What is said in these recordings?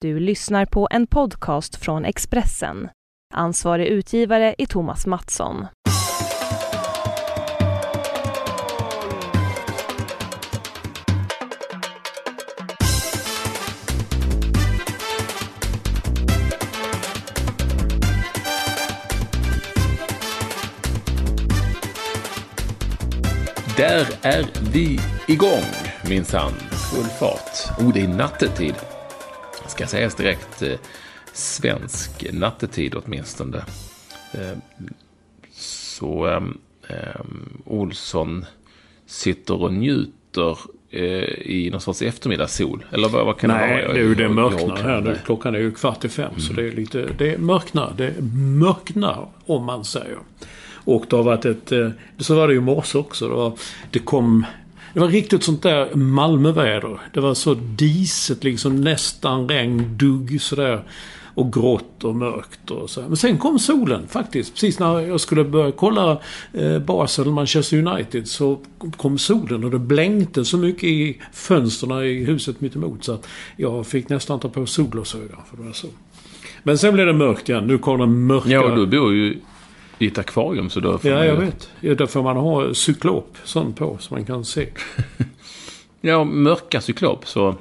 Du lyssnar på en podcast från Expressen. Ansvarig utgivare är Thomas Mattsson. Där är vi igång, minsann. Full fart. Oh, det är nattetid. Ska sägas direkt. Eh, svensk nattetid åtminstone. Eh, så eh, Olsson sitter och njuter eh, i någon sorts eftermiddagssol. Eller vad, vad kan Nej, det vara? nu det mörknar här nu. Klockan är ju kvart i fem. Så det är lite, det mörknar. Det mörknar om man säger. Och det har varit ett, så var det ju i morse också. Det, var, det kom, det var riktigt sånt där Malmöväder. Det var så diset liksom, nästan regn, dugg sådär. Och grått och mörkt och så. Men sen kom solen faktiskt. Precis när jag skulle börja kolla eh, Basel, Manchester United, så kom solen och det blänkte så mycket i fönstren i huset mitt emot så att jag fick nästan ta på solglasögon för det var så. Men sen blev det mörkt igen. Nu kom den mörka... Ja, du bor ju i ett akvarium så då får Ja, man jag vet. Ja, där får man ha cyklop sån på så man kan se. Ja, mörka cyklop så...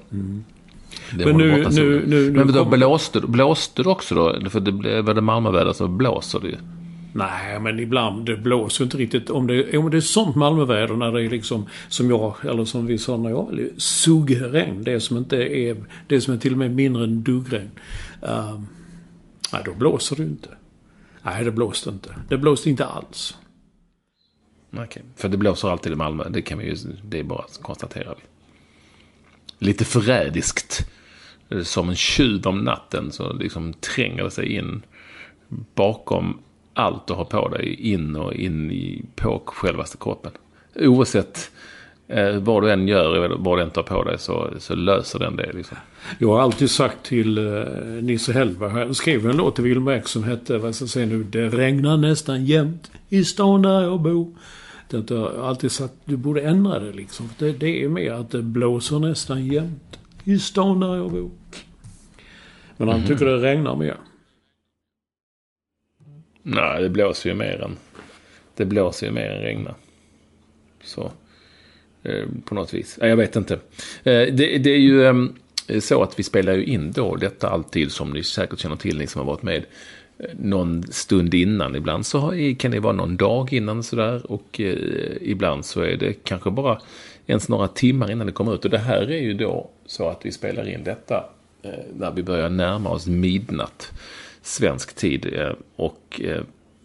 Det Men nu- borta nu- nu- Men då kommer- blåste, blåste det också då? För det blev, det Malmöväder så blåser det ju. Nej, men ibland det blåser inte riktigt. Om det, om det är sånt Malmöväder när det är liksom som jag, eller som vi sa när jag var liten, suggregn. Det som inte är, det som är till och med mindre än duggregn. Uh, nej, då blåser det inte. Nej, det blåste inte. Det blåste inte alls. Okej. För det blåser alltid i Malmö. Det kan vi ju, det är bara att konstatera. Lite förrädiskt. Som en tjuv om natten så liksom tränger det sig in bakom allt du har på dig. In och in i, på självaste kroppen. Oavsett eh, vad du än gör, eller vad du än tar på dig så, så löser den det. Liksom. Jag har alltid sagt till uh, Nisse Hellberg, han skrev en låt till Wilhelm Ek som hette, vad ska jag säga nu, Det regnar nästan jämt i stan där jag bor. Det har jag alltid sagt, du borde ändra det liksom. Det, det är mer att det blåser nästan jämt i stan där jag bor. Men han tycker det regnar mer. Nej, det blåser ju mer än, det blåser ju mer än regnar. Så, eh, Eh, på något vis. Jag vet inte. Eh, det, det är ju ehm, så att vi spelar ju in då detta alltid, som ni säkert känner till, ni som har varit med, eh, någon stund innan. Ibland så kan det vara någon dag innan sådär och eh, ibland så är det kanske bara ens några timmar innan det kommer ut. Och det här är ju då så att vi spelar in detta eh, när vi börjar närma oss midnatt svensk tid. Eh, och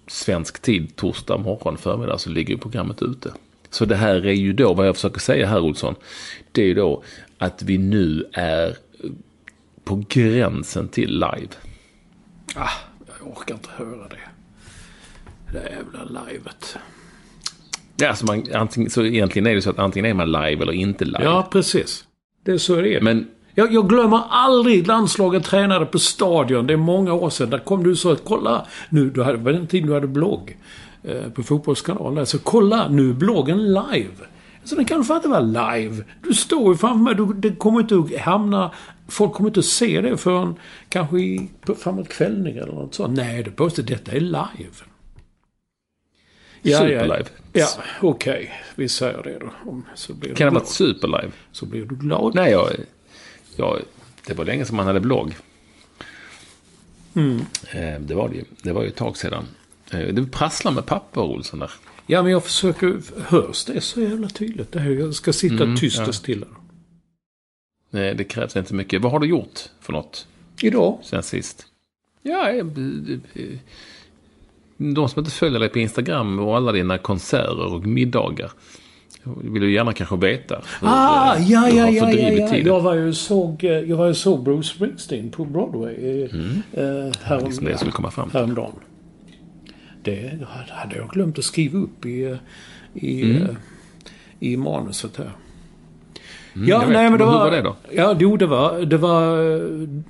svensk tid torsdag morgon förmiddag så ligger ju programmet ute. Så det här är ju då, vad jag försöker säga här Olsson, det är ju då att vi nu är på gränsen till live. Ah, jag orkar inte höra det. Det jävla livet. Ja, alltså man, antingen, så egentligen är det så att antingen är man live eller inte live. Ja, precis. Det är så det är. Men Jag, jag glömmer aldrig landslaget tränade på Stadion. Det är många år sedan. Där kom du och sa att kolla, nu, du hade, var den tiden du hade blogg på Fotbollskanalen. Så kolla, nu bloggen live. Så den kan du fatta vara live. Du står ju framför mig. Du, det kommer inte att hamna folk kommer inte att se det förrän kanske i, på, framåt kvällning eller något sånt. Nej, det påstår detta är live. Superlive. Ja, okej. Okay. Vi säger det då. Om, så blir kan det vara superlive? Så blir du glad. Nej, jag, jag, det var länge som man hade blogg. Mm. Eh, det var det ju. Det var ju ett tag sedan. Eh, det prasslar med papper, Olsson, där. Ja, men jag försöker... Hörs det så jävla tydligt? Det här, jag ska sitta mm, tyst ja. och stilla. Nej, det krävs inte mycket. Vad har du gjort för något? Idag? Sen sist? Ja, de som inte följer dig på Instagram och alla dina konserter och middagar. Vill du gärna kanske veta ah, eh, ja, ja, ja, ja, ja. Jag var ju såg, eh, jag var ju såg Bruce Springsteen på Broadway mm. eh, härom, det skulle komma fram. häromdagen. Det hade jag glömt att skriva upp i, i, mm. i manuset här. Mm, ja, nej, men det var, hur var det då? Ja, jo, det var, det var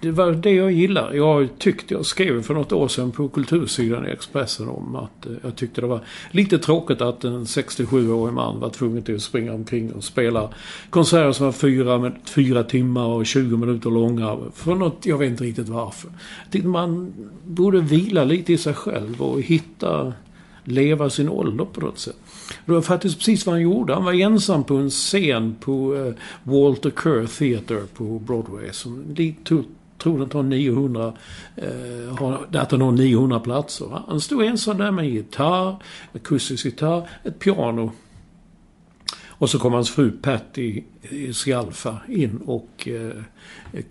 det var det jag gillar. Jag tyckte, jag skrev för något år sedan på kultursidan i Expressen om att eh, jag tyckte det var lite tråkigt att en 67-årig man var tvungen till att springa omkring och spela konserter som var fyra, fyra timmar och 20 minuter långa. För något, jag vet inte riktigt varför. Jag tyckte man borde vila lite i sig själv och hitta, leva sin ålder på något sätt. Det var faktiskt precis vad han gjorde. Han var ensam på en scen på uh, Walter Kerr Theatre på Broadway. Som tog, tror den tar 900, eh, att den har 900 platser. Han stod ensam där med en gitarr, akustisk gitarr, ett piano. Och så kom hans fru Patty eh, Scialfa in och eh,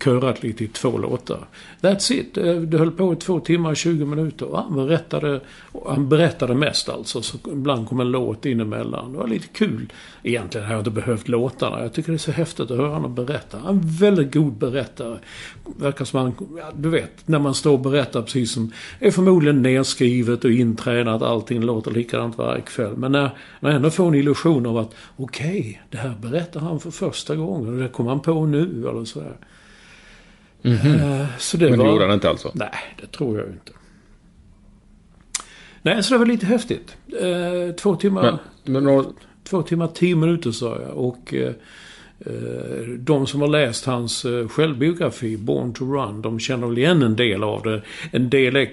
körat lite i två låtar. That's it. Eh, det höll på i två timmar och 20 minuter. Och han berättade, han berättade mest alltså. Så ibland kom en låt in emellan. Det var lite kul. Egentligen hade jag inte behövt låtarna. Jag tycker det är så häftigt att höra honom berätta. Han är en väldigt god berättare. Verkar som han, ja, du vet, när man står och berättar precis som, är förmodligen nedskrivet och intränat. Allting låter likadant varje kväll. Men när man ändå får en illusion av att, okej, okay, det här berättar han för första gången. Och det kommer han på nu, eller sådär. Mm -hmm. Så det Men det var... gjorde han inte alltså? Nej, det tror jag inte. Nej, så det var lite häftigt. Eh, två timmar... Men, men Två timmar, tio minuter sa jag. Och eh, de som har läst hans självbiografi, Born to Run, de känner väl igen en del av det. En del är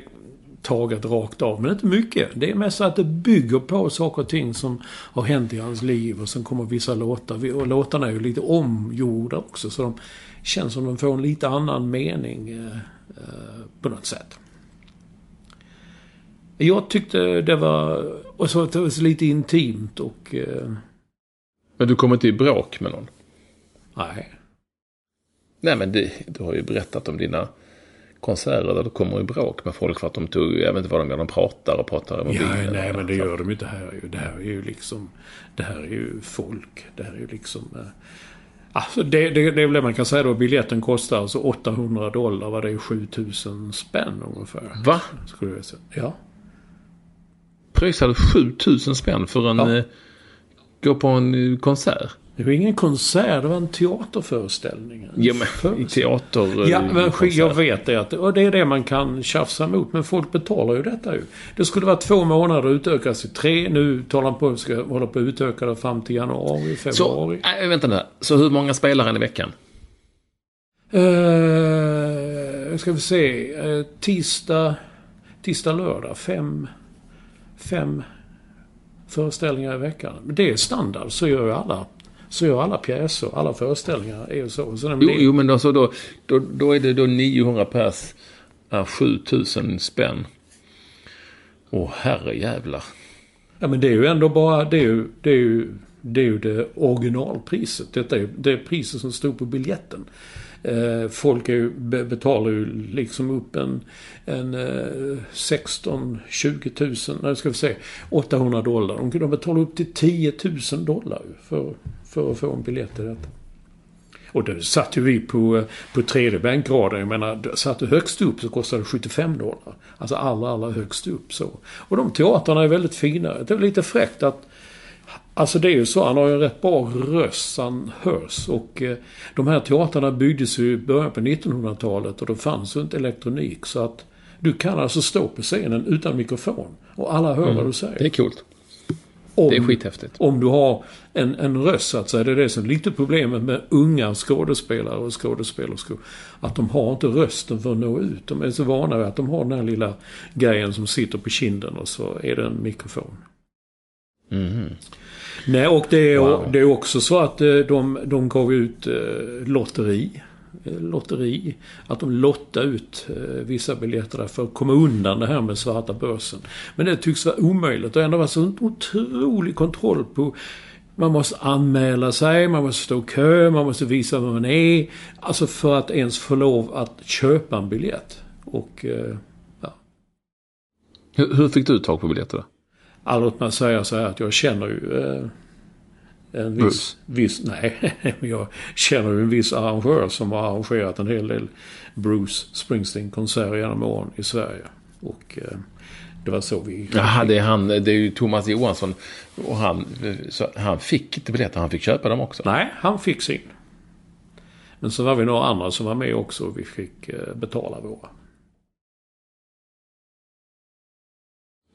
taget rakt av, men inte mycket. Det är mest att det bygger på saker och ting som har hänt i hans liv och sen kommer vissa låtar. Och låtarna är ju lite omgjorda också, så de känns som de får en lite annan mening eh, eh, på något sätt. Jag tyckte det var, och så det var lite intimt och... Eh, men du kommer inte i bråk med någon? Nej. Nej men det, du har ju berättat om dina konserter där du kommer i bråk med folk för att de tog, jag vet inte vad de gör, de pratar och pratar i mobilen. Ja, nej men det gör de ju inte här. Det här är ju liksom, det här är ju folk. Det här är ju liksom... Alltså det, det, det är väl det man kan säga då. Biljetten kostar alltså 800 dollar. Vad det är 7000 spänn ungefär. Va? Skulle jag säga. Ja. Pröjsade 7000 spänn för en... Ja. Eh, gå på en eh, konsert? Det var ingen konsert, det var en teaterföreställning. Ja, men teater... Ja, men jag vet det. Att, och det är det man kan tjafsa mot. Men folk betalar ju detta ju. Det skulle vara två månader utökas till tre. Nu talar man på att ska hålla på att utöka det fram till januari, februari. Så, äh, vänta nu. Så hur många spelar i veckan? Uh, ska vi se. Uh, tisdag, tisdag, lördag. Fem, fem föreställningar i veckan. Det är standard. Så gör ju alla så gör alla pjäser, alla föreställningar är ju så. så jo, jo, men alltså då, då, då är det då 900 pers, är 7000 spänn. Åh herre jävlar. Ja men det är ju ändå bara, det är ju, det är ju, det är ju det originalpriset. Detta är ju det priset som stod på biljetten. Eh, folk är, betalar ju liksom upp en, en eh, 16-20 000. nej ska vi säga 800 dollar. De, kunde betalar upp till 10 000 dollar för, för att få en biljett till detta. Och då satt ju vi på, eh, på tredje bänkraden. Jag menar, satt du högst upp så kostade det 75 dollar. Alltså allra, allra högst upp så. Och de teatrarna är väldigt fina. Det är lite fräckt att Alltså det är ju så, han har ju en rätt bra röst, han hörs. Och eh, de här teatrarna byggdes ju i början på 1900-talet och då fanns ju inte elektronik. Så att du kan alltså stå på scenen utan mikrofon och alla hör mm. vad du säger. Det är coolt. Om, Det är skithäftigt. Om du har en, en röst så att säga. Det är det som är lite problemet med unga skådespelare och skådespelerskor. Att de har inte rösten för att nå ut. De är så vana vid att de har den här lilla grejen som sitter på kinden och så är det en mikrofon. Mhm. Nej, och det är, Wow. det är också så att eh, de, de gav ut eh, lotteri. Eh, Lotteri. Att de lottade ut vissa biljetter för att komma undan det här med svarta börsen. Men det tycks vara omöjligt. Det har ändå varit så otrolig kontroll på man måste anmäla sig, man måste stå i kö, man måste visa vad man är. Alltså för att ens få lov att köpa en biljett. Och eh, Hur, hur fick du tag på biljetter? Ja, låt mig säga så här att jag känner ju eh, en viss, viss... Nej, jag känner ju en viss arrangör som har arrangerat en hel del Bruce Springsteen-konserter genom åren i Sverige. Och eh, det var så vi... Jaha, det är han. Det är ju Thomas Johansson. Och han, han fick inte biljetter, han fick köpa dem också. Nej, han fick sin. Men så var vi några andra som var med också och vi fick eh, betala våra.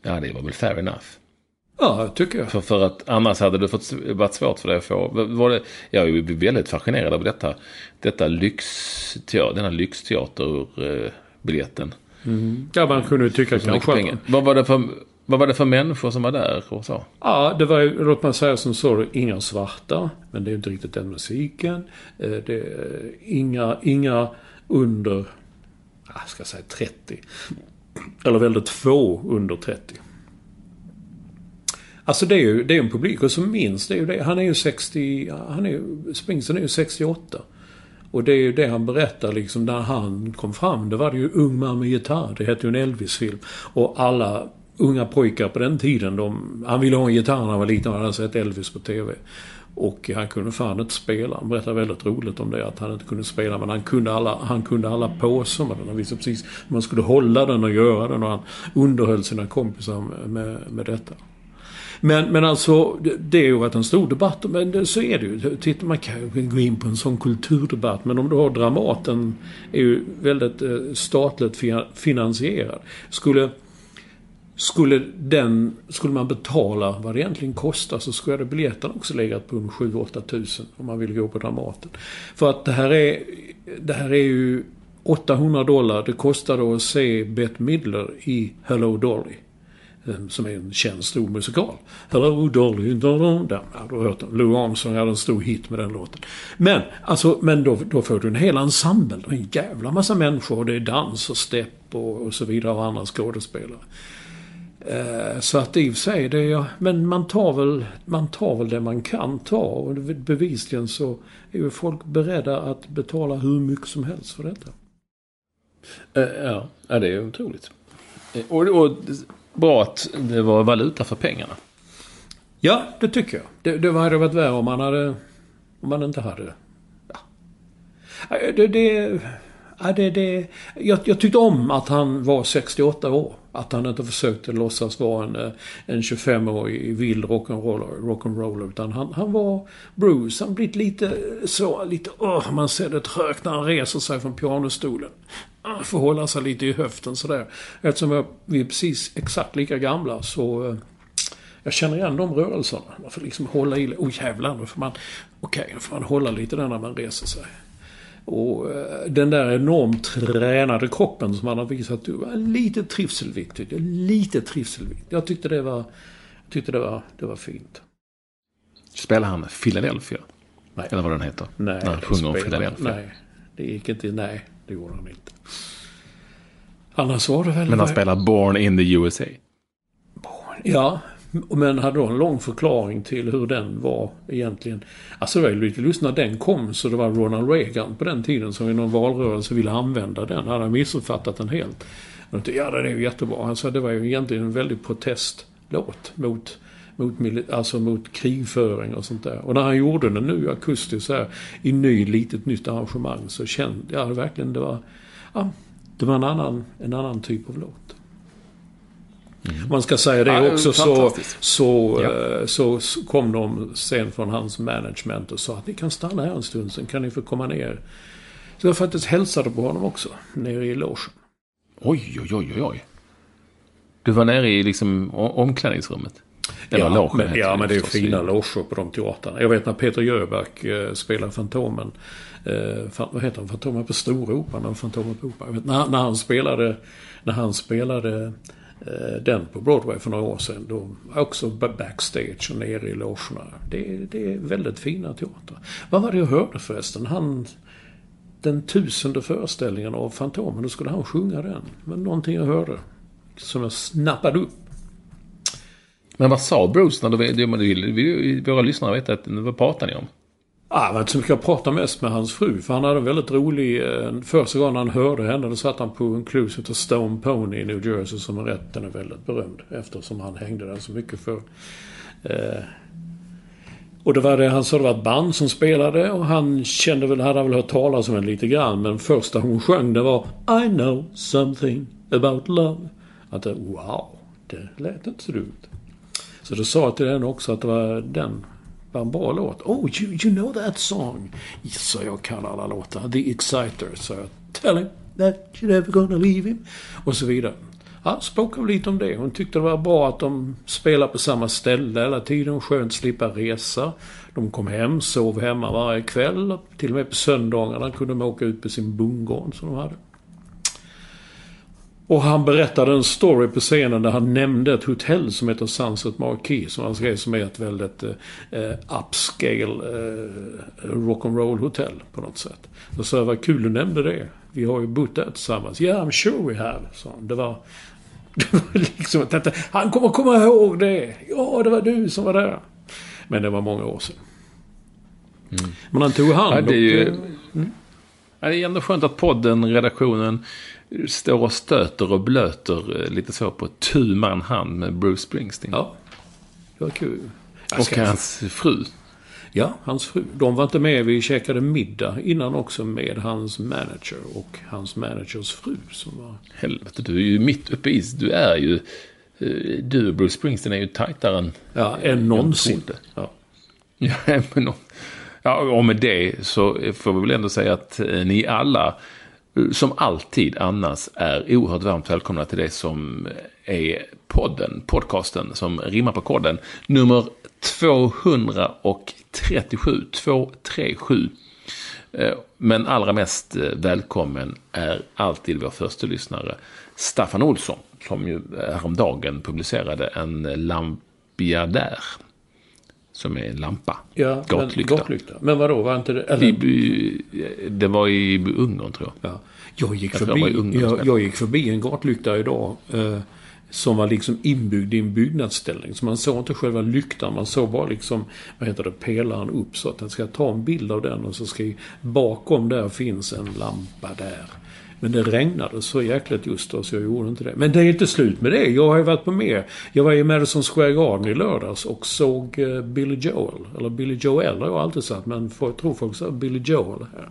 Ja, det var väl fair enough. Ja, tycker jag. För, för att annars hade det fått, varit svårt för dig att få... Var det, jag är väldigt fascinerad av detta. Detta lyxteater, denna lyxteaterbiljetten. Ja, man kunde tycka kanske... Vad var, det för, vad var det för människor som var där och så? Ja, det var ju, låt man säga som så, inga svarta. Men det är inte riktigt den musiken. Eh, Det inga, inga under, jag ska säga 30. Eller väldigt få under 30. Alltså det är ju det är en publik och som minns det är ju det. Han är ju 60, han är ju, Springsteen är ju 68. Och det är ju det han berättar liksom när han kom fram. Det var det ju Ung man med gitarr. Det hette ju en Elvis-film. Och alla unga pojkar på den tiden, de, han ville ha en gitarr när han var liten och han hade sett Elvis på TV. Och han kunde fan inte spela. Han berättade väldigt roligt om det, att han inte kunde spela. Men han kunde alla, han kunde alla påsar med den. Han visste precis hur man skulle hålla den och göra den. Och han underhöll sina kompisar med, med detta. Men, men alltså, det, har ju varit en stor debatt. Men det, så är det ju. Titta, man kan ju gå in på en sån kulturdebatt. Men om du har Dramaten, är ju väldigt eh, statligt finansierad. Skulle, skulle, den, skulle man betala vad det egentligen kostar så skulle biljetten också legat på 7-8 tusen om man vill gå på Dramaten. För att det här är, det här är ju 800 dollar. Det kostade att se Bette Midler i Hello Dolly. Eh, som är en känd stor musikal. Hello Dolly, da, da, da. Ja, du har hört den. Lou Armstrong hade en stor hit med den låten. Men, alltså, men då, då får du en hel ensemble. Det är en jävla massa människor. Och det är dans och stepp och, och så vidare och andra skådespelare. Eh, Så att i och för sig, det är, men man tar, väl, man tar väl det man kan ta. Och bevisligen så är ju folk beredda att betala hur mycket som helst för detta. Eh, ja. ja, det är otroligt. Eh, Och, och bra att det var valuta för pengarna. Ja, det tycker jag. Det, det hade varit värre om man hade... Om man inte hade... Ja. Det, det, ja, det, det, jag, jag tyckte om att han var 68 år. Att han inte försökte låtsas vara en, en 25-årig vild rock'n'roller, rock'n'roller. Utan han, han var Bruce. Han blivit lite så, lite... Åh, man ser det trögt när han reser sig från pianostolen. Får hålla sig lite i höften sådär. Eftersom jag- vi är precis exakt lika gamla så... eh, jag känner igen de rörelserna. Man får liksom hålla i... Oj oh, jävlar, då får man... Okej, då får man hålla lite där när man reser sig. Och eh, den där enormt tränade kroppen som han har visat upp var lite trivselviktigt. Lite trivselviktigt. Jag tyckte det var... Jag tyckte det var, det var fint. Spelar han Philadelphia? Nej. Eller vad den heter? Nej, När han sjunger om Philadelphia. Nej, det gick inte. Nej, det gjorde han inte. Annars var det väl... Men han spelar Born in the USA. Ja, men hade då en lång förklaring till hur den var egentligen. Alltså det var ju lite lustigt när den kom så det var Ronald Reagan på den tiden som i någon valrörelse ville använda den. Han hade missuppfattat den helt. Jag tyckte, Ja, den är ju jättebra. Han sa det var ju egentligen en väldig protestlåt mot mot, alltså mot krigföring och sånt där. Och när han gjorde den nu akustiskt så här, i ny, litet nytt arrangemang så kände jag verkligen det var... Ja, det var en annan, en annan typ av låt. Man ska säga det Mm. Ja, också så, så, Ja. eh, så kom de sen från hans management och sa att ni kan stanna här en stund, sen kan ni få komma ner. Så jag faktiskt hälsade på honom också, nere i logen. Oj, oj, oj, oj. Du var nere i liksom omklädningsrummet. Eller ja, logen men, ja, men det är fina loger på de teatrarna. Jag vet när Peter Jöback eh, spelade Fantomen. Eh, vad heter han? Fantomen på Storoperan eller Fantomen på Operan? Vet, när, när han spelade, när han spelade eh, den på Broadway för några år sedan. Då också ba- backstage och nere i logerna. Det, det är väldigt fina teatrar. Vad var det jag hörde förresten? Han, den tusende föreställningen av Fantomen, då skulle han sjunga den. Men någonting jag hörde. Som jag snappade upp. Men vad sa Bruce när du, det, det vill våra lyssnare veta att, vad pratar ni om? Ah, det var inte så mycket jag pratade mest med hans fru. För han hade en väldigt rolig... Eh, första gången han hörde henne, då satt han på en klubb som heter Stone Pony i New Jersey som är rätt, den är väldigt berömd. Eftersom han hängde där så mycket för. Eh, och det var det, han sa det var ett band som spelade och han kände väl, hade väl hört talas om den lite grann. Men första hon sjöng det var I know something about love. Att det, wow, det lät inte så dumt. Så då sa jag till henne också att det var den var en bra låt. Oh, you, you know that song? Så jag kan alla låtar. The Exciter, sa jag. Tell him that you're never gonna leave him. Och så vidare. Ja, språkade lite om det. Hon tyckte det var bra att de spelar på samma ställe hela tiden. Skönt att slippa resa. De kom hem, sov hemma varje kväll. Till och med på söndagarna kunde de åka ut på sin bondgård som de hade. Och han berättade en story på scenen där han nämnde ett hotell som heter Sunset Marquis. Som han skrev som är ett väldigt eh, upscale eh, rock'n'roll hotell på något sätt. Så sa jag, vad kul du nämnde det. Vi har ju bott där tillsammans. Ja, yeah, I'm sure we have, sa han. Det var, det var liksom att detta, han kommer komma ihåg det. Ja, det var du som var där. Men det var många år sedan. Men han tog hand Ja, om det är ju... det. Ja, det är ändå skönt att podden, redaktionen, står och stöter och blöter eh, lite så på tu man hand med Bruce Springsteen. Ja, det var kul. Och hans fru. Ja, hans fru. De var inte med. Vi käkade middag innan också med hans manager och hans managers fru som var... Helvete, du är ju mitt uppe i... Du är ju... eh, Du och Bruce Springsteen är ju tajtare än... Ja, än någonsin. Ja. Ja, men, ja, och med det så får vi väl ändå säga att eh, ni alla, eh, som alltid annars, är oerhört varmt välkomna till det som är podden, podcasten som rimmar på koden. Nummer 237, 237. Eh, men allra mest välkommen är alltid vår första lyssnare Staffan Olsson, som ju häromdagen publicerade en lampiadär. Som är en lampa. Ja, Gatlykta. Men, gatlykta. Men vadå, var inte det... Eller, I, det var i Ungern tror jag. ja. Jag gick, Jag tror jag förbi, Ungern jag, jag gick förbi en gatlykta idag. Eh, som var liksom inbyggd i en byggnadsställning. Så man såg inte själva lyktan. Man såg bara liksom, vad heter det, pelaren upp. Så att den ska ta en bild av den och så ska bakom där finns en lampa där. Men det regnade så jäkligt just då så jag gjorde inte det. Men det är inte slut med det. Jag har ju varit på mer. Jag var i Madison Square Garden i lördags och såg eh, Billy Joel. Eller Billy Joel har jag alltid sagt. Men jag tror folk säger Billy Joel här.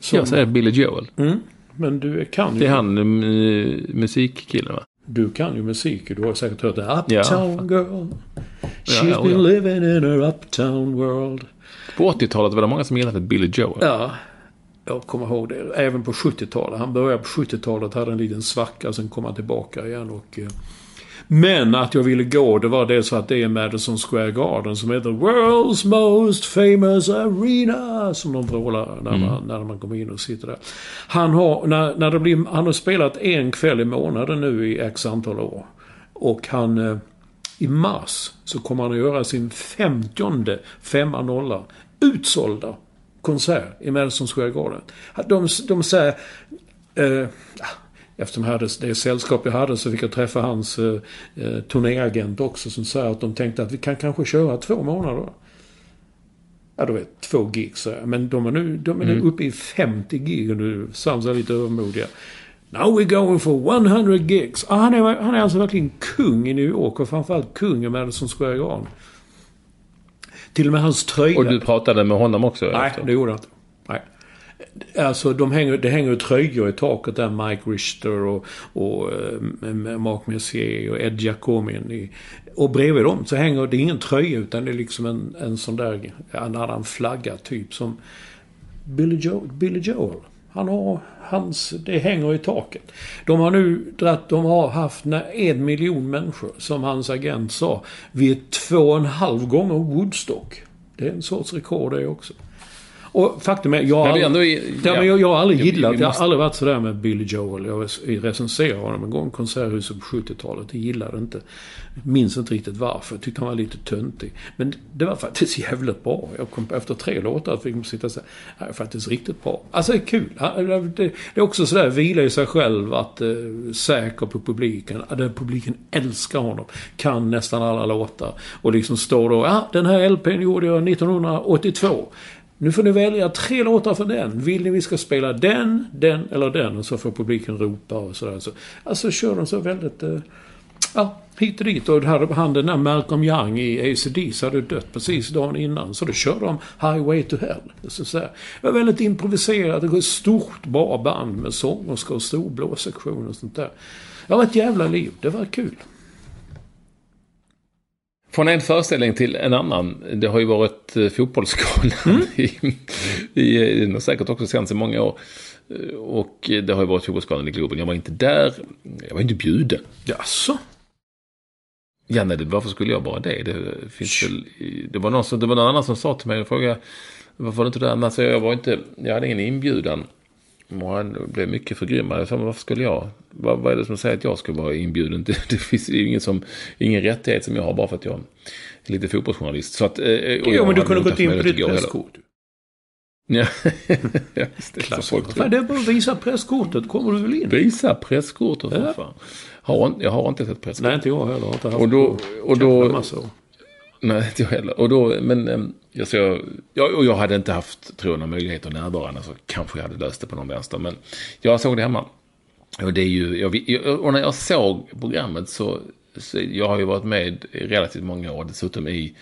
Som- Jag säger Billy Joel. Mm. Men du kan ju... Det är han uh, musikkillen va? Du kan ju musik. Du har säkert hört det. Ja. Uptown girl. She's ja, been ja. living in her uptown world. På 80-talet var det många som gillade Billy Joel. Ja. Jag kommer ihåg det. Även på 70-talet. Han började på 70-talet, hade en liten svacka, sen kom han tillbaka igen och... eh, Men att jag ville gå, det var dels för att det är Madison Square Garden som är the world's most famous arena. Som de vrålar när man, när man kommer in och sitter där. Han har, när, när det blir, han har spelat en kväll i månaden nu i x antal år. Och han... eh, I mars så kommer han att göra sin femtionde femma nolla utsålda konsert i Madison Square Garden. De, de säger... Eh, eftersom jag hade, det sällskap jag hade så fick jag träffa hans eh, eh, turnéagent också som säger att de tänkte att vi kan kanske köra två månader. Ja, du vet, två gig så. Men de är nu, de är nu uppe i 50 gig och nu samsar lite övermodiga. Now we're going for 100 gigs. Ah, han, är, han är alltså verkligen kung i New York och framförallt kung i Madison Square Garden. Till och med hans tröja. Och du pratade med honom också? Nej, efter? det gjorde jag inte. Nej. Alltså, de hänger, det hänger tröjor i taket där. Mike Richter och, och eh, Mark Messier och Ed Giacomin. I, och bredvid dem så hänger det ingen tröja utan det är liksom en, en sån där, en annan flagga typ som Billy, Joel, Billy Joel han har hans, det hänger i taket. De har nu dratt, de har haft en miljon människor, som hans agent sa, vid två och en halv gånger Woodstock. Det är en sorts rekord det också. Och faktum är, jag har, aldrig, ändå i- ja, men ja. jag, jag har aldrig Vi- vi gillat, jag måste- har aldrig varit sådär med Billy Joel. Jag recenserade honom en gång Konserthuset på 70-talet. Jag gillade inte. Minns inte riktigt varför. Jag tyckte han var lite töntig. Men det var faktiskt jävligt bra. Jag kom efter tre låtar fick man sitta och säga, det är faktiskt riktigt bra. Alltså det är kul. Det, är också sådär, vila i sig själv, att eh, säker på publiken. Att publiken älskar honom. Kan nästan alla låtar. Och liksom står då, ja den här LPn gjorde jag 1982. Nu får ni välja tre låtar för den. Vill ni vi ska spela den, den eller den? Och så får publiken ropa och sådär. Så, alltså kör de så väldigt... Eh, ja, hit och dit. Och hade han den där Malcolm Young i ACDC hade dött precis dagen innan. Så då körde de Highway to Hell. Så, så här. Det var väldigt improviserat. Det var ett stort, bra band med sångerska och stor blåsektion och sånt där. Det var ett jävla liv. Det var kul. Från en föreställning till en annan. Det har ju varit eh, Fotbollsgalan i, i, den har säkert också sänts i många år. Eh, Och det har ju varit Fotbollsgalan i Globen. Jag var inte där. Jag var inte bjuden. Jaså? Ja, nej, varför skulle jag vara det? Det, finns väl, det, var någon som, det var någon annan som sa till mig och frågade varför var du inte där? Alltså, jag, var inte, jag hade ingen inbjudan. Och han blev mycket förgrymmad. Jag sa, men varför skulle jag? Vad, vad är det som säger att jag ska vara inbjuden? Det, det finns ju ingen, som, ingen rättighet som jag har bara för att jag är lite fotbollsjournalist. Så att, eh, och jag Jo, men du kunde gått in på ditt presskort. Ja, just det. Så folk tror. Det är bara att visa presskortet. kommer du väl in? Visa presskortet för Ja. fan. Har, jag har inte ett presskort. Nej, inte jag heller. Har inte haft Och då, och då. Nej, inte jag heller. Och då, men ehm, jag, så jag, jag, och jag hade inte haft, tror jag, någon möjlighet att närvara. Annars så kanske jag hade löst det på någon vänster. Men jag såg det hemma. Och, det är ju, jag, och när jag såg programmet så, så, jag har ju varit med i relativt många år. Dessutom i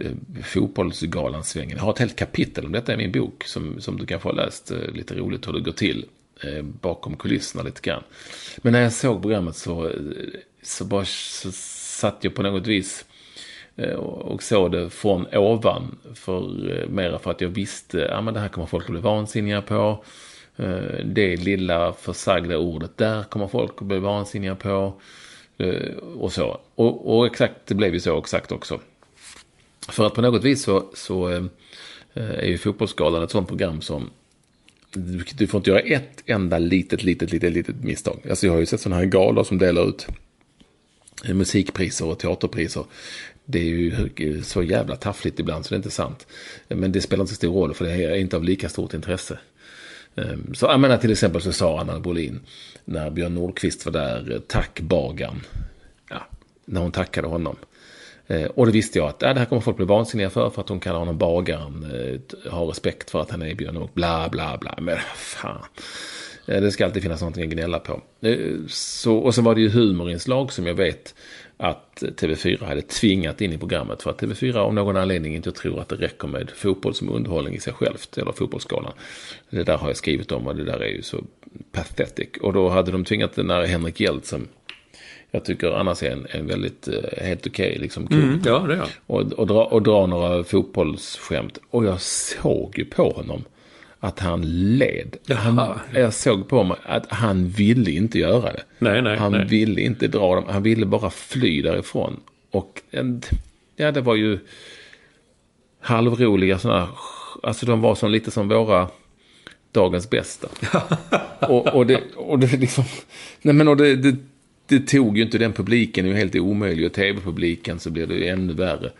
eh, fotbollsgalan-svängen. Jag har ett helt kapitel om detta i min bok. Som, som du kanske har läst. Eh, lite roligt hur det går till. Eh, bakom kulisserna lite grann. Men när jag såg programmet så, eh, så bara så satt jag på något vis Eh, och såg det från ovan. För, eh, mera för att jag visste att ja, men det här kommer folk att bli vansinniga på. Eh, det lilla försagda ordet där kommer folk att bli vansinniga på. Och så. Och, och exakt, det blev ju så exakt också. För att på något vis så, så är ju Fotbollsgalan ett sånt program som du, du får inte göra ett enda litet, litet, litet, litet misstag. Alltså jag har ju sett sådana här galor som delar ut musikpriser och teaterpriser. Det är ju så jävla taffligt ibland så det är inte sant. Men det spelar inte så stor roll för det är inte av lika stort intresse. Ehm, så jag menar till exempel så sa Anna Bolin när Björn Nordqvist var där, tack Bagan. Ja, när hon tackade honom. Ehm, och det visste jag att äh, det här kommer folk bli vansinniga för, för att hon kallar honom bagaren. Eh, har respekt för att han är Björn och bla bla bla. Men fan. Eh, det ska alltid finnas någonting att gnälla på. Eh, så, och så var det ju humorinslag som jag vet att TV4 hade tvingat in i programmet. För att TV4 av någon anledning inte tror att det räcker med fotboll som underhållning i sig självt. Eller fotbollsskalan. Det där har jag skrivit om och det där är ju så pathetic. Och då hade de tvingat den där Henrik Hjelt som jag tycker annars är en, en väldigt eh, helt okej liksom kung. Mm, ja, det är. Och, och, dra, och dra några fotbollsskämt. Och jag såg ju på honom att han led. Han, jag såg på mig att han ville inte göra det. Nej, nej, han nej. ville inte dra dem. Han ville bara fly därifrån. Och ja, det var ju halvroliga sådana. Alltså de var som lite som våra dagens bästa. och, och, det, och det liksom, nej men och det, det, det tog ju inte den publiken, det är ju helt omöjligt. Och tv-publiken så blir det ju ännu värre.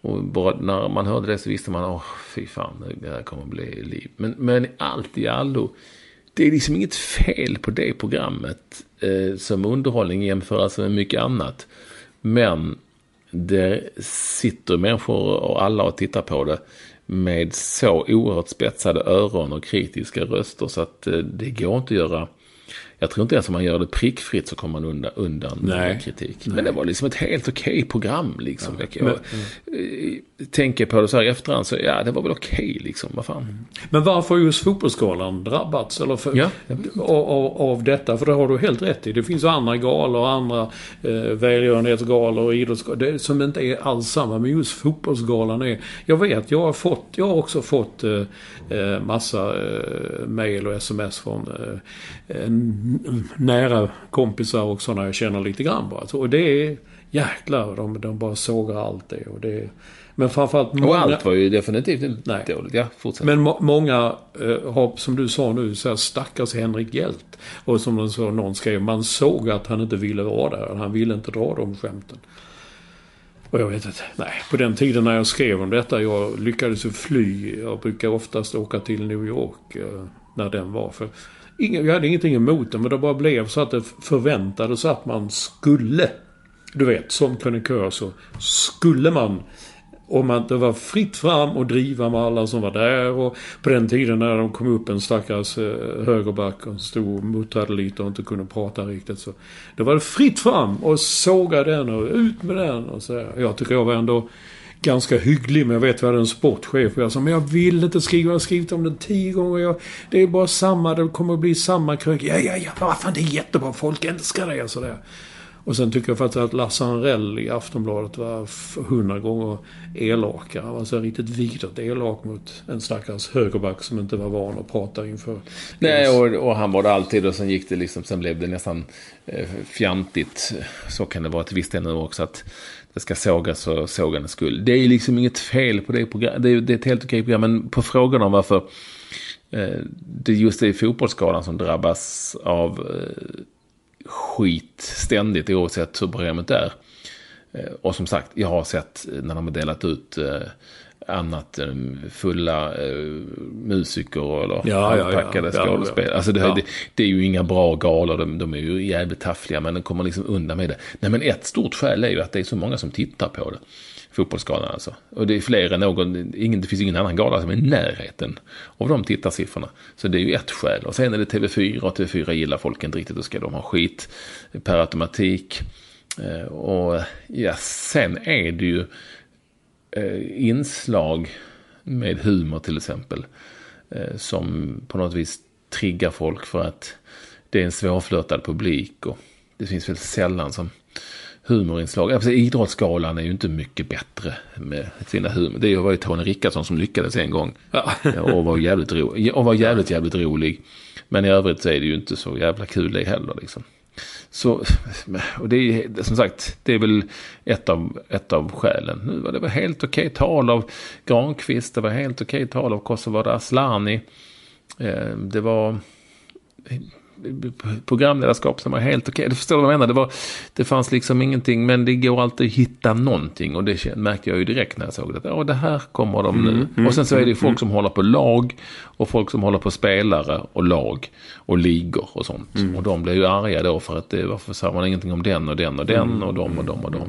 Och bara när man hörde det så visste man, åh fy fan, det här kommer att bli liv. Men, men allt i allo, det är liksom inget fel på det programmet eh, som underhållning jämfört med mycket annat. Men det sitter människor och alla och tittar på det med så oerhört spetsade öron och kritiska röster så att eh, det går inte att göra jag tror inte ens om man gör det prickfritt så kommer man undan, undan Nej. kritik. Nej. Men det var liksom ett helt okej program. Liksom. Ja, jag men- eh, tänker på det så här i efterhand så ja, det var väl okej liksom. Vad fan. Men varför har just fotbollsgalan drabbats? Eller för, Ja. av, av, detta? För det har du helt rätt i. Det finns ju andra galor, andra eh, välgörenhetsgalor och idrottsgalor som inte är alls samma. Men just fotbollsgalan är... Jag vet, jag har, fått, jag har också fått eh, eh, massa eh, mail och sms från eh, en- nära kompisar och sådana jag känner lite grann bara. Och det är jäklar, de, de bara sågar allt det. Och det men framförallt Och allt var ju definitivt inte Nej. dåligt. Ja, fortsätt. men må många eh, har, som du sa nu, så här, stackars Henrik Hjelt. Och som de så, någon skrev, man såg att han inte ville vara där. Han ville inte dra de skämten. Och jag vet inte. Nej, på den tiden när jag skrev om detta, jag lyckades ju fly. Jag brukar oftast åka till New York eh, när den var. För ingen, jag hade ingenting emot det men det bara blev så att det förväntades att man skulle. Du vet, som krönikör så skulle man om man, det var fritt fram och driva med alla som var där. Och på den tiden när de kom upp en stackars eh, högerback och stod och muttrade lite och inte kunde prata riktigt. Så då var det fritt fram och såga den och ut med den. Och så. Jag tycker jag var ändå ganska hygglig. Men jag vet vi hade en sportchef och jag sa men jag vill inte skriva. Jag har skrivit om den tio gånger. Jag, det är bara samma. Det kommer att bli samma krök. Ja, ja, ja. Vad fan det är jättebra. Folk älskar det. Och sådär. Och sen tycker jag faktiskt att Lasse Anrell i Aftonbladet var hundra gånger elakare. Han var så riktigt vidrigt elak mot en stackars högerback som inte var van att prata inför. Nej, och, och han var det alltid och sen gick det liksom, sen blev det nästan eh, fjantigt. Så kan det vara till viss del nu också att det ska sågas för sågandets skull. Det är liksom inget fel på det programmet. Det är, det är ett helt okej program, men på frågan om varför eh, det just är fotbollsskalan som drabbas av eh, skit ständigt oavsett hur programmet är. Eh, och som sagt, jag har sett eh, när de har delat ut eh, annat än fulla eh, musiker eller Ja, ja, ja. Ja, skådespel. ja. Alltså det, Ja. det, det är ju inga bra galor, de, de är ju jävligt taffliga men de kommer liksom undan med det. Nej men ett stort skäl är ju att det är så många som tittar på det. Fotbollsgalan alltså. Och det är fler än någon, ingen, det finns ingen annan gala som är i närheten av de tittarsiffrorna. Så det är ju ett skäl. Och sen är det TV4 och TV4 gillar folk inte riktigt, då ska de ha skit per automatik. Eh, Och ja, sen är det ju eh, inslag med humor till exempel. Eh, som på något vis triggar folk för att det är en svårflörtad publik. Och det finns väl sällan som humorinslag. Alltså, idrottsgalan är ju inte mycket bättre med sina humor. Det var ju Tony Rickardsson som lyckades en gång. Ja. Och var jävligt, ro- och var jävligt, jävligt rolig. Men i övrigt så är det ju inte så jävla kul det heller liksom. Så, och det är som sagt, det är väl ett av, ett av skälen. Nu var det var helt okej tal av Granqvist, det var helt okej tal av Kosovare Asllani. Eh, Det var programledarskap som var helt okej. Du förstår vad jag menar? Det, var, det fanns liksom ingenting, men det går alltid att hitta någonting. Och det märkte jag ju direkt när jag såg det. Ja, det här kommer de nu. och sen så är det ju folk som håller på lag och folk som håller på spelare och lag och ligor och sånt. Och de blir ju arga då för att det, varför sa man ingenting om den och den och den och dem och dem och dem.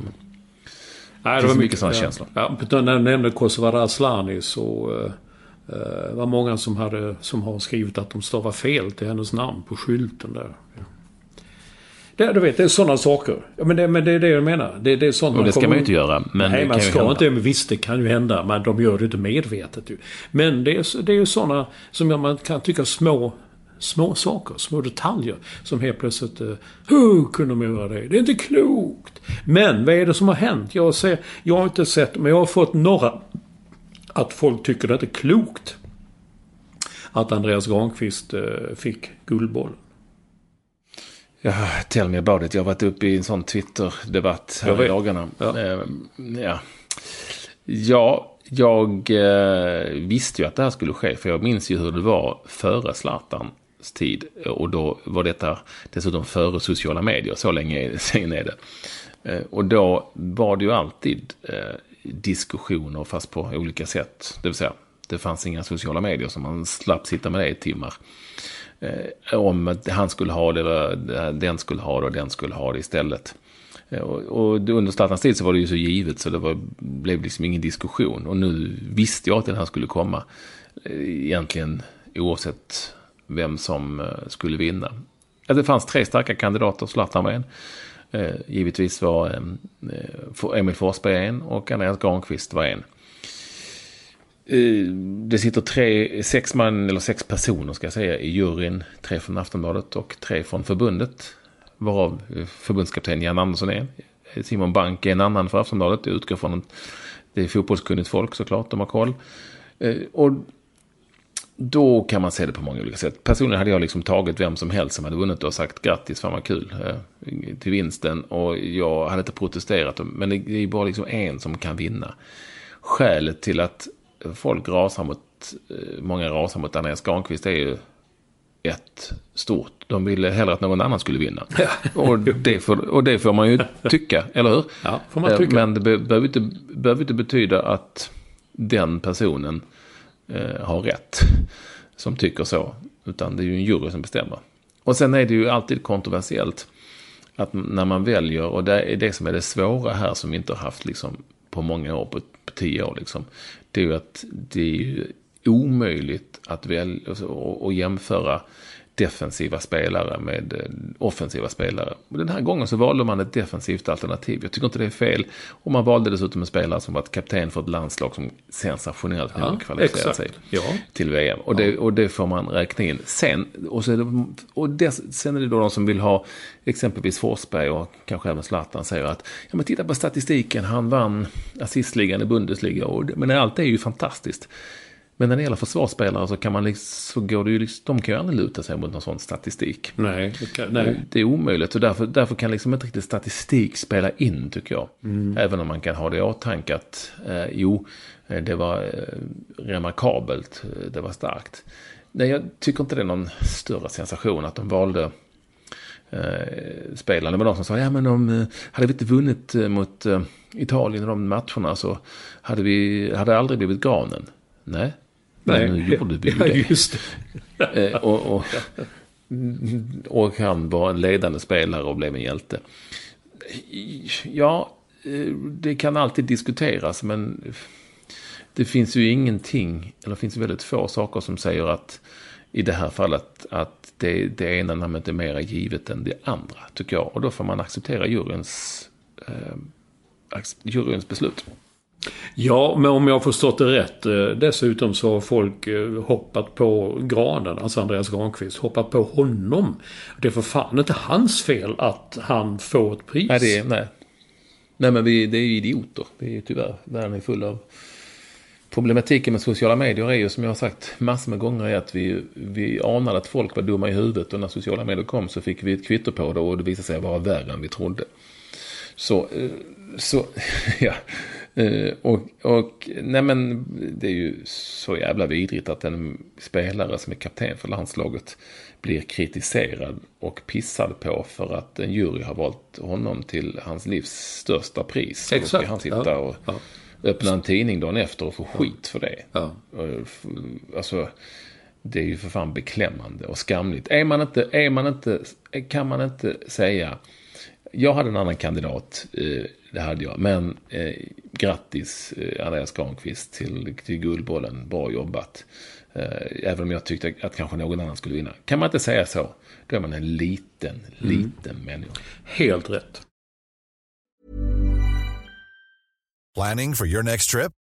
Nej, finns mycket sådana ja. känslor. Ja, när du nämnde Kosovare Asllani så eh, eh, var många som, hade, som har skrivit att de stavar fel till hennes namn på skylten där. Det, du vet, det är sådana saker. Ja, men, det, men det är det jag menar. Det, det är sånt Och det ska man ju inte göra. Men Nej, det man kan ju ska inte. Men visst, det kan ju hända. Men de gör det inte medvetet ju. Men det är, det är ju sådana som man kan tycka små små saker, små detaljer som helt plötsligt... Uh, Hur kunde de göra det? Det är inte klokt! Men vad är det som har hänt? Jag, ser, jag har inte sett, men jag har fått några att folk tycker det är klokt att Andreas Granqvist eh, fick Guldbollen. Ja, tell me about it. Jag har varit uppe i en sån Twitter-debatt här i dagarna. Ja. Eh, ja. ja, jag eh, visste ju att det här skulle ske. För jag minns ju hur det var före Zlatans tid. Och då var detta dessutom före sociala medier. Så länge sen är det. Eh, och då var det ju alltid eh, diskussioner fast på olika sätt. Det vill säga, det fanns inga sociala medier så man slapp sitta med det i timmar eh, om att han skulle ha det, eller eh, den skulle ha det och den skulle ha det istället. Eh, och, och under Zlatans tid så var det ju så givet så det var, blev liksom ingen diskussion. Och nu visste jag att den här skulle komma. Egentligen oavsett vem som skulle vinna. Det fanns tre starka kandidater, Zlatan var en. Eh, givetvis var eh, eh Emil Forsberg en och Andreas Granqvist var en. Eh, det sitter tre, sex man, eller sex personer ska jag säga, i juryn. Tre från Aftonbladet och tre från förbundet. Varav eh, förbundskapten Jan Andersson är en. Eh, Simon Bank är en annan för Aftonbladet. Jag utgår från att det är fotbollskunnigt folk såklart, de har koll. Och då kan man se det på många olika sätt. Personligen hade jag liksom tagit vem som helst som hade vunnit och sagt grattis, fan vad kul, till vinsten. Och jag hade inte protesterat, men det är bara liksom en som kan vinna. Skälet till att folk rasar mot, eh, många rasar mot Andreas Granqvist är ju ett stort. De ville hellre att någon annan skulle vinna. Och, det får, och det får man ju tycka, eller hur? Ja, får man tycka. Men det behöver inte, behöver inte betyda att den personen eh, har rätt som tycker så. Utan det är ju en jury som bestämmer. Och sen är det ju alltid kontroversiellt att när man väljer, och det är det som är det svåra här som vi inte har haft liksom på många år, på, på tio år liksom det är ju att det är ju omöjligt att välja och alltså, jämföra defensiva spelare med eh, offensiva spelare. Den här gången så valde man ett defensivt alternativ. Jag tycker inte det är fel. Och man valde dessutom en spelare som var kapten för ett landslag som sensationellt ja, kvalificerat sig ja. till VM. Och, det, och det får man räkna in. Sen, och så är det, och det, sen är det då de som vill ha exempelvis Forsberg och kanske även Zlatan säger att ja men titta på statistiken, han vann assistligan i Bundesliga. Och, men allt är ju fantastiskt. Men när det gäller försvarsspelare så kan man liksom, så går det ju liksom, de kan ju aldrig luta sig mot någon sån statistik. Nej, det, kan, nej. det är omöjligt och därför, därför kan liksom inte riktigt statistik spela in tycker jag. Mm. Även om man kan ha det i åtanke att eh, jo, eh, det var eh, remarkabelt, eh, det var starkt. Nej, jag tycker inte det är någon större sensation att de valde eh, spelarna. Var de som sa, ja men om, eh, hade vi inte vunnit mot eh, Italien i de matcherna så hade vi, hade aldrig blivit granen. Nej, men nu gjorde vi ju ja, det. Just det. Eh, och, och, och han var en ledande spelare och blev en hjälte. Ja, eh, det kan alltid diskuteras, men det finns ju ingenting, eller det finns väldigt få saker som säger att i det här fallet att det, det ena namnet är mer givet än det andra, tycker jag. Och då får man acceptera juryns, eh, juryns beslut. Ja, men om jag har förstått det rätt eh, dessutom så har folk eh, hoppat på granen, alltså Andreas Granqvist, hoppat på honom. Det är för fan inte hans fel att han får ett pris. Nej, det är, nej. nej men vi, det är ju idioter. Det är ju tyvärr, världen är full av Problematiken med sociala medier är ju som jag har sagt massor med gånger är att vi, vi anade att folk var dumma i huvudet och när sociala medier kom så fick vi ett kvitto på det och det visade sig vara värre än vi trodde. Så, eh, så ja, Uh, och, och nej men det är ju så jävla vidrigt att en spelare som är kapten för landslaget blir kritiserad och pissad på för att en jury har valt honom till hans livs största pris. Exakt. Och ska han sitta och ja. öppna en tidning dagen efter och få skit för det. Ja. Alltså, det är ju för fan beklämmande och skamligt. Är man inte, är man inte, kan man inte säga jag hade en annan kandidat, eh, det hade jag. Men eh, grattis eh, Andreas Granqvist till, till Guldbollen, bra jobbat. Eh, även om jag tyckte att kanske någon annan skulle vinna. Kan man inte säga så, då är man en liten, mm. liten människa. Helt rätt. Planning for your next trip?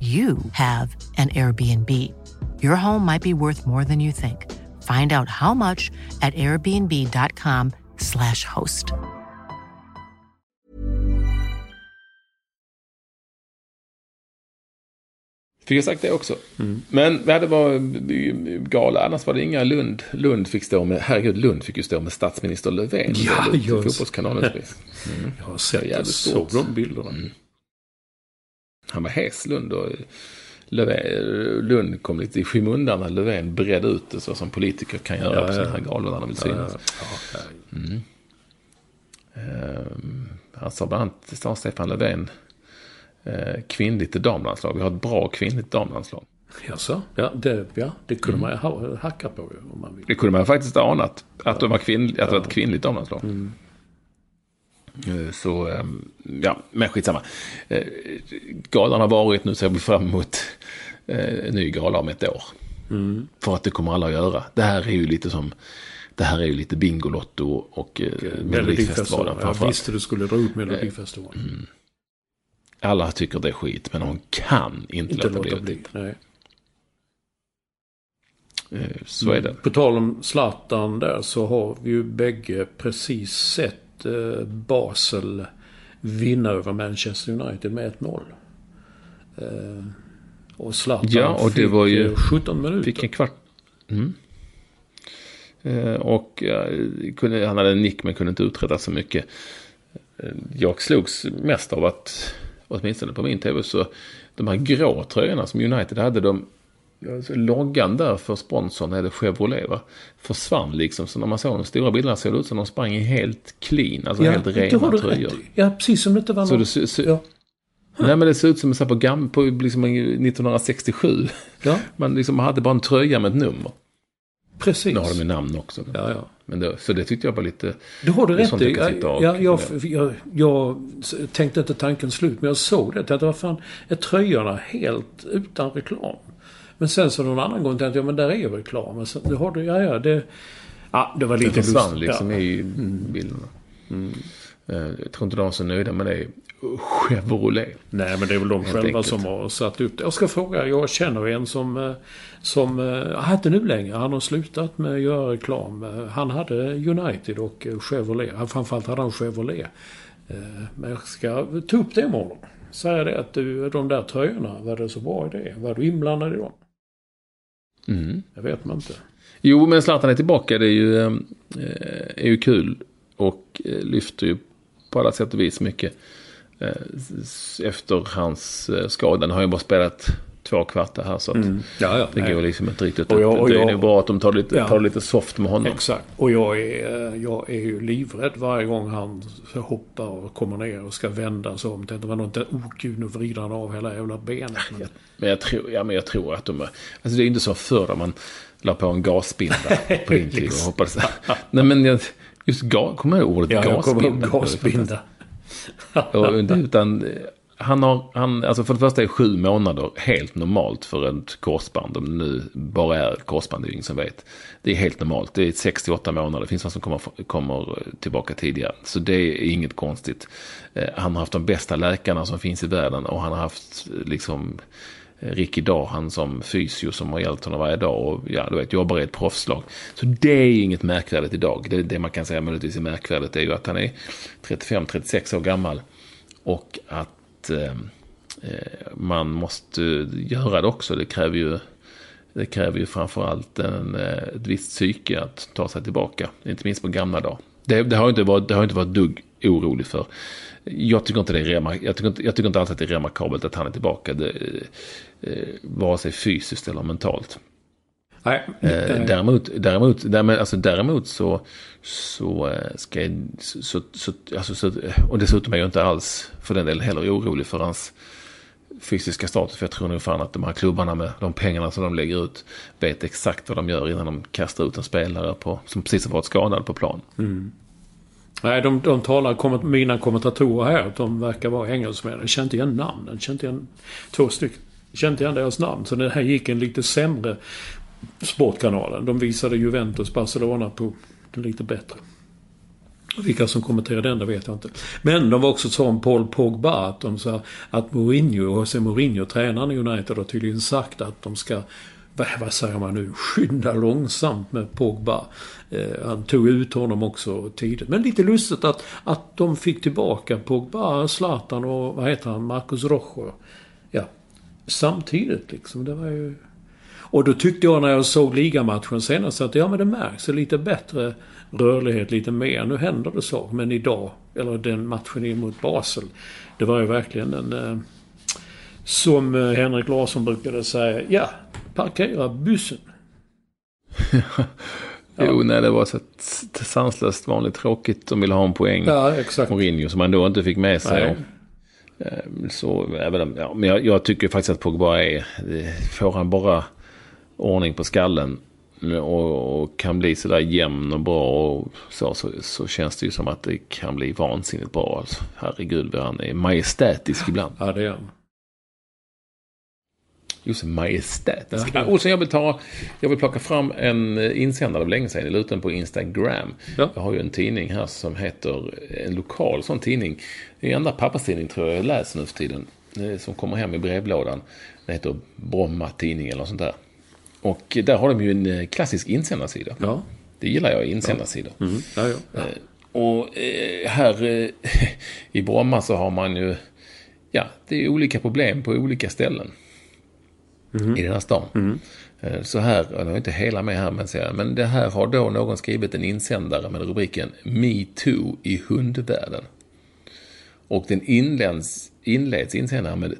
you have an Airbnb. Your home might be worth more than you think. Find out how much at airbnb.com/slash host. Fick jag sagt det också. Men ja, det var gala. Annars var det inga Lund. Lund fick stå med, herregud, Lund fick ju stå med statsminister Löfven. Ja, just. Fotbollskanalens pris. Mm. Jag har sett det, stort. såg de bilderna. Han var hes Lund och Löfven, Lund kom lite i skymundan när Löfven bredde ut det så som politiker kan göra Ja, på ja. sådana här galor när de vill Ja, synas. ja, ja. Ehm, han sa bland annat, sa Stefan Löfven, eh, kvinnligt damlandslag. Vi har ett bra kvinnligt damlandslag. Jaså? Ja, det, ja, det kunde man ju ha, hacka på ju, om man vill. Det kunde man faktiskt anat, att det var, kvinn, att det var ett kvinnligt damlandslag. Eh, Så, ehm, ja, men skitsamma. Eh, Galan har varit, nu ser vi fram emot eh, en ny gala om ett år. För att det kommer alla att göra. Det här är ju lite som, det här är ju lite Bingolotto och eh, Melodifestivalen Melodifestivalen. Jag visste du skulle dra ut Melodifestivalen. Alla tycker det är skit, men de kan inte, Inte låta bli låta bli. Eh, Så är det. På tal om Zlatan där så har vi ju bägge precis sett eh, Basel vinna över Manchester United med 1-0. Eh, och Zlatan Ja, och det fick var ju- eh, 17 minuter. Fick en kvart. Mm. Eh, Och eh, kunde, han hade en nick men kunde inte uträtta så mycket. Eh, Jag slogs mest av att, åtminstone på min tv, så de här grå tröjorna som United hade, de, alltså, loggan där för sponsorn, eller Chevrolet, va, försvann liksom. Så när man såg de stora bilderna såg det ut som de sprang i helt clean, alltså helt det rena du tröjor. Ja, precis som det inte var Så någon... det, ser- Ja. Nej men det ser ut som så på, gam, på liksom 1967. ja, Man liksom hade bara en tröja med ett nummer. precis. Nu har de ju namn också. Ja, ja. Men det, så det tyckte jag var lite... Det har du Det är rätt i. jag Jag, jag, jag, jag, jag tänkte inte tanken slut, men jag såg det. Att det var fan, är tröjorna helt utan reklam. Men sen så någon annan gång tänkte jag, ja men där är ju reklam. Men sen, det har du, ja ja, det... Ja, det var Det lite försvann lust- liksom ja. Mm. i bilderna. Eh, Jag tror inte de var så nöjda med det. Chevrolet. Nej, men det är väl de själva enkelt. som har satt upp det. Jag ska fråga, jag känner en som, eh, som eh, har inte nu längre. Han har slutat med att göra reklam. Han hade United och Chevrolet. Han- Framförallt hade han Chevrolet. Men jag ska ta upp det imorgon. Säga det att du, de där tröjorna, var det så bra idé? Var du inblandad i dem? Mm. Det vet man inte. Jo, men Zlatan är tillbaka. Det är ju, eh, är ju kul. Och eh, lyfter ju på alla sätt och vis mycket. Eh, Efter hans eh, skada. Han har ju bara spelat två kvartar här. Så att Ja, ja. det går liksom inte riktigt Och jag- och Det är jag- nog bra att de tar lite, Ja. tar lite soft med honom. Exakt. Och jag är, eh, jag är ju livrädd varje gång han hoppar och kommer ner och ska vända sig om. Det var nog inte, oh gud nu vrider han av hela jävla benet. Men, Men jag tror, ja, men jag tror att de... är- Alltså det är inte så förr där man la på en gasbinda på tid och hoppades. Nej men jag, just ga, kommer jag ihåg ordet ja, jag kommer ihåg gasbinda? gasbinda. Och utan, han har, han, alltså för det första är sju månader helt normalt för ett korsband. Om det nu bara är ett korsband, det är ingen som vet. Det är helt normalt. Det är 68 månader. Det finns några som kommer, kommer tillbaka tidigare. Så det är inget konstigt. Eh, han har haft de bästa läkarna som finns i världen och han har haft liksom Ricky Dahan som fysio som har hjälpt honom varje dag och ja, du vet, jobbar i ett proffslag. Så det är inget märkvärdigt idag. Det, det man kan säga möjligtvis är märkvärdigt är ju att han är 35-36 år gammal och att Eh, eh, man måste göra det också. Det kräver ju, det kräver ju framförallt en, eh, ett visst psyke att ta sig tillbaka. Inte minst på gamla dagar. Det, det, har inte varit, det har inte varit dugg orolig för. Jag tycker inte det är remark- jag tycker inte, jag tycker inte alls att det är remarkabelt att han är tillbaka. Det, eh, vare sig fysiskt eller mentalt. Nej, Eh, däremot, däremot, däremot, alltså däremot så, så eh, ska jag, så, så, alltså, så, och dessutom är jag inte alls för den delen heller orolig för hans fysiska status. För jag tror nog fan att de här klubbarna med de pengarna som de lägger ut vet exakt vad de gör innan de kastar ut en spelare på, som precis har varit skadad på plan. Mm. Nej, de, de talar, mina kommentatorer här, de verkar vara engelsmän. Jag kände igen namnen. Jag kände igen två stycken. Jag kände igen deras namn. Så det här gick en lite sämre Sportkanalen. De visade Juventus Barcelona på den lite bättre. Vilka som kommenterade den, det vet jag inte. Men de var också så om Paul Pogba att de sa att Mourinho, José Mourinho, tränaren i United, har tydligen sagt att de ska vad säger man nu, skynda långsamt med Pogba. Eh, han tog ut honom också tidigt. Men lite lustigt att, att de fick tillbaka Pogba, Zlatan och vad heter han, Marcus Rojo. Ja, samtidigt liksom. Det var ju... Och då tyckte jag när jag såg ligamatchen senast att ja men det märks lite bättre rörlighet, lite mer. Nu händer det saker. Men idag, eller den matchen mot Basel, det var ju verkligen en... Eh, som eh, Henrik Larsson brukade säga, ja, parkera bussen. Ja. Jo, nej, det var så sanslöst vanligt tråkigt. De ville ha en poäng. Ja, exakt. Mourinho som man då inte fick med sig. Nej. Så även ja, men jag, jag, tycker faktiskt att Pogba är... Får han bara ordning på skallen och, och kan bli sådär jämn och bra och så, så, så, känns det ju som att det kan bli vansinnigt bra. Alltså, herregud vad han är majestätisk ibland. Ja, det är han. Just majestätisk. Ja. Och sen jag vill ta, jag vill plocka fram en insändare av länge sedan. Jag la ut den på Instagram. Ja. Jag har ju en tidning här som heter, en lokal sån tidning. Det är enda pappastidning tror jag jag läser nu för tiden. Eh, som kommer hem i brevlådan. Den heter Bromma Tidning eller något sånt där. Och där har de ju en eh, klassisk insändarsida. Ja. Det gillar jag, insändarsidor. Ja. Mm. Ja, ja. Eh, och här i Bromma så har man ju, ja, det är olika problem på olika ställen. Mm. I den här stan. Mm. Så här, jag har inte hela med här, men, så, men det här har då någon skrivit en insändare med rubriken Me Too i hundvärlden. Och den inleds, inleds insändaren med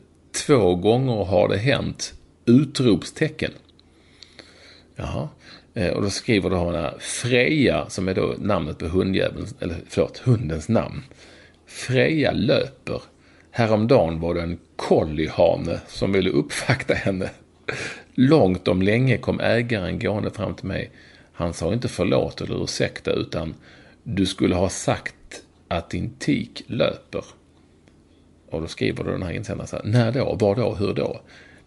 två gånger har det hänt utropstecken. Jaha. Eh, och då skriver då här Freja, som är då namnet på hundjäveln, eller förlåt, hundens namn. Freja löper. Häromdagen var det en colliehane som ville uppvakta henne. Långt om länge kom ägaren gående fram till mig. Han sa inte förlåt eller ursäkta utan du skulle ha sagt att din tik löper. Och då skriver du den här insändaren så här. När då? Var då? Hur då?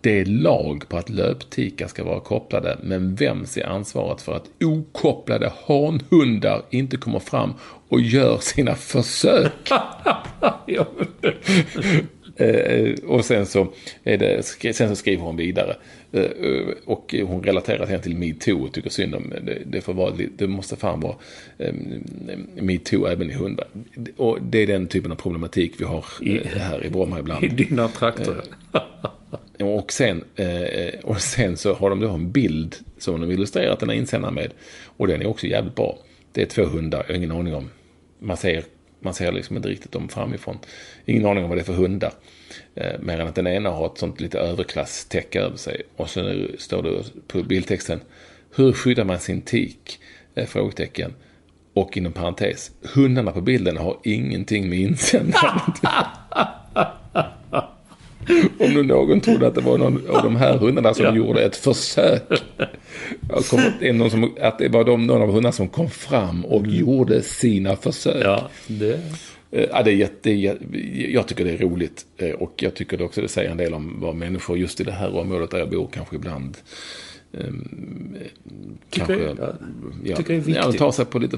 Det är lag på att löptikar ska vara kopplade, men vem ser ansvaret för att okopplade hanhundar inte kommer fram och gör sina försök? Eh, och sen så, är det, sen så skriver hon vidare. Eh, och hon relaterar sen till metoo och tycker synd om det. Det, får vara, det måste fan vara um, metoo även i hundar. Och det är den typen av problematik vi har I, här i Bromma ibland. I dina trakter. Och sen, eh, och sen så har de då en bild som de illustrerat den här insändaren med. Och den är också jävligt bra. Det är två hundar, jag har ingen aning om. Man ser, man ser liksom inte riktigt dem framifrån. Ingen aning om vad det är för hundar. Eh, mer än att den ena har ett sånt lite överklasstäcke över sig. Och så står det på bildtexten. Hur skyddar man sin tik? Eh, frågetecken. Och inom parentes. Hundarna på bilden har ingenting med insändaren Om nu någon trodde att det var någon av de här hundarna som ja. gjorde ett försök. Kom, någon som, att det var de, någon av hundarna som kom fram och mm. gjorde sina försök. Ja, det... Eh, ja, det är jätte, jag tycker det är roligt eh, och jag tycker det också det säger en del om vad människor just i det här området där jag bor kanske ibland kanske, tycker, jag, ja, tycker det är viktigt. Ja, sig på lite,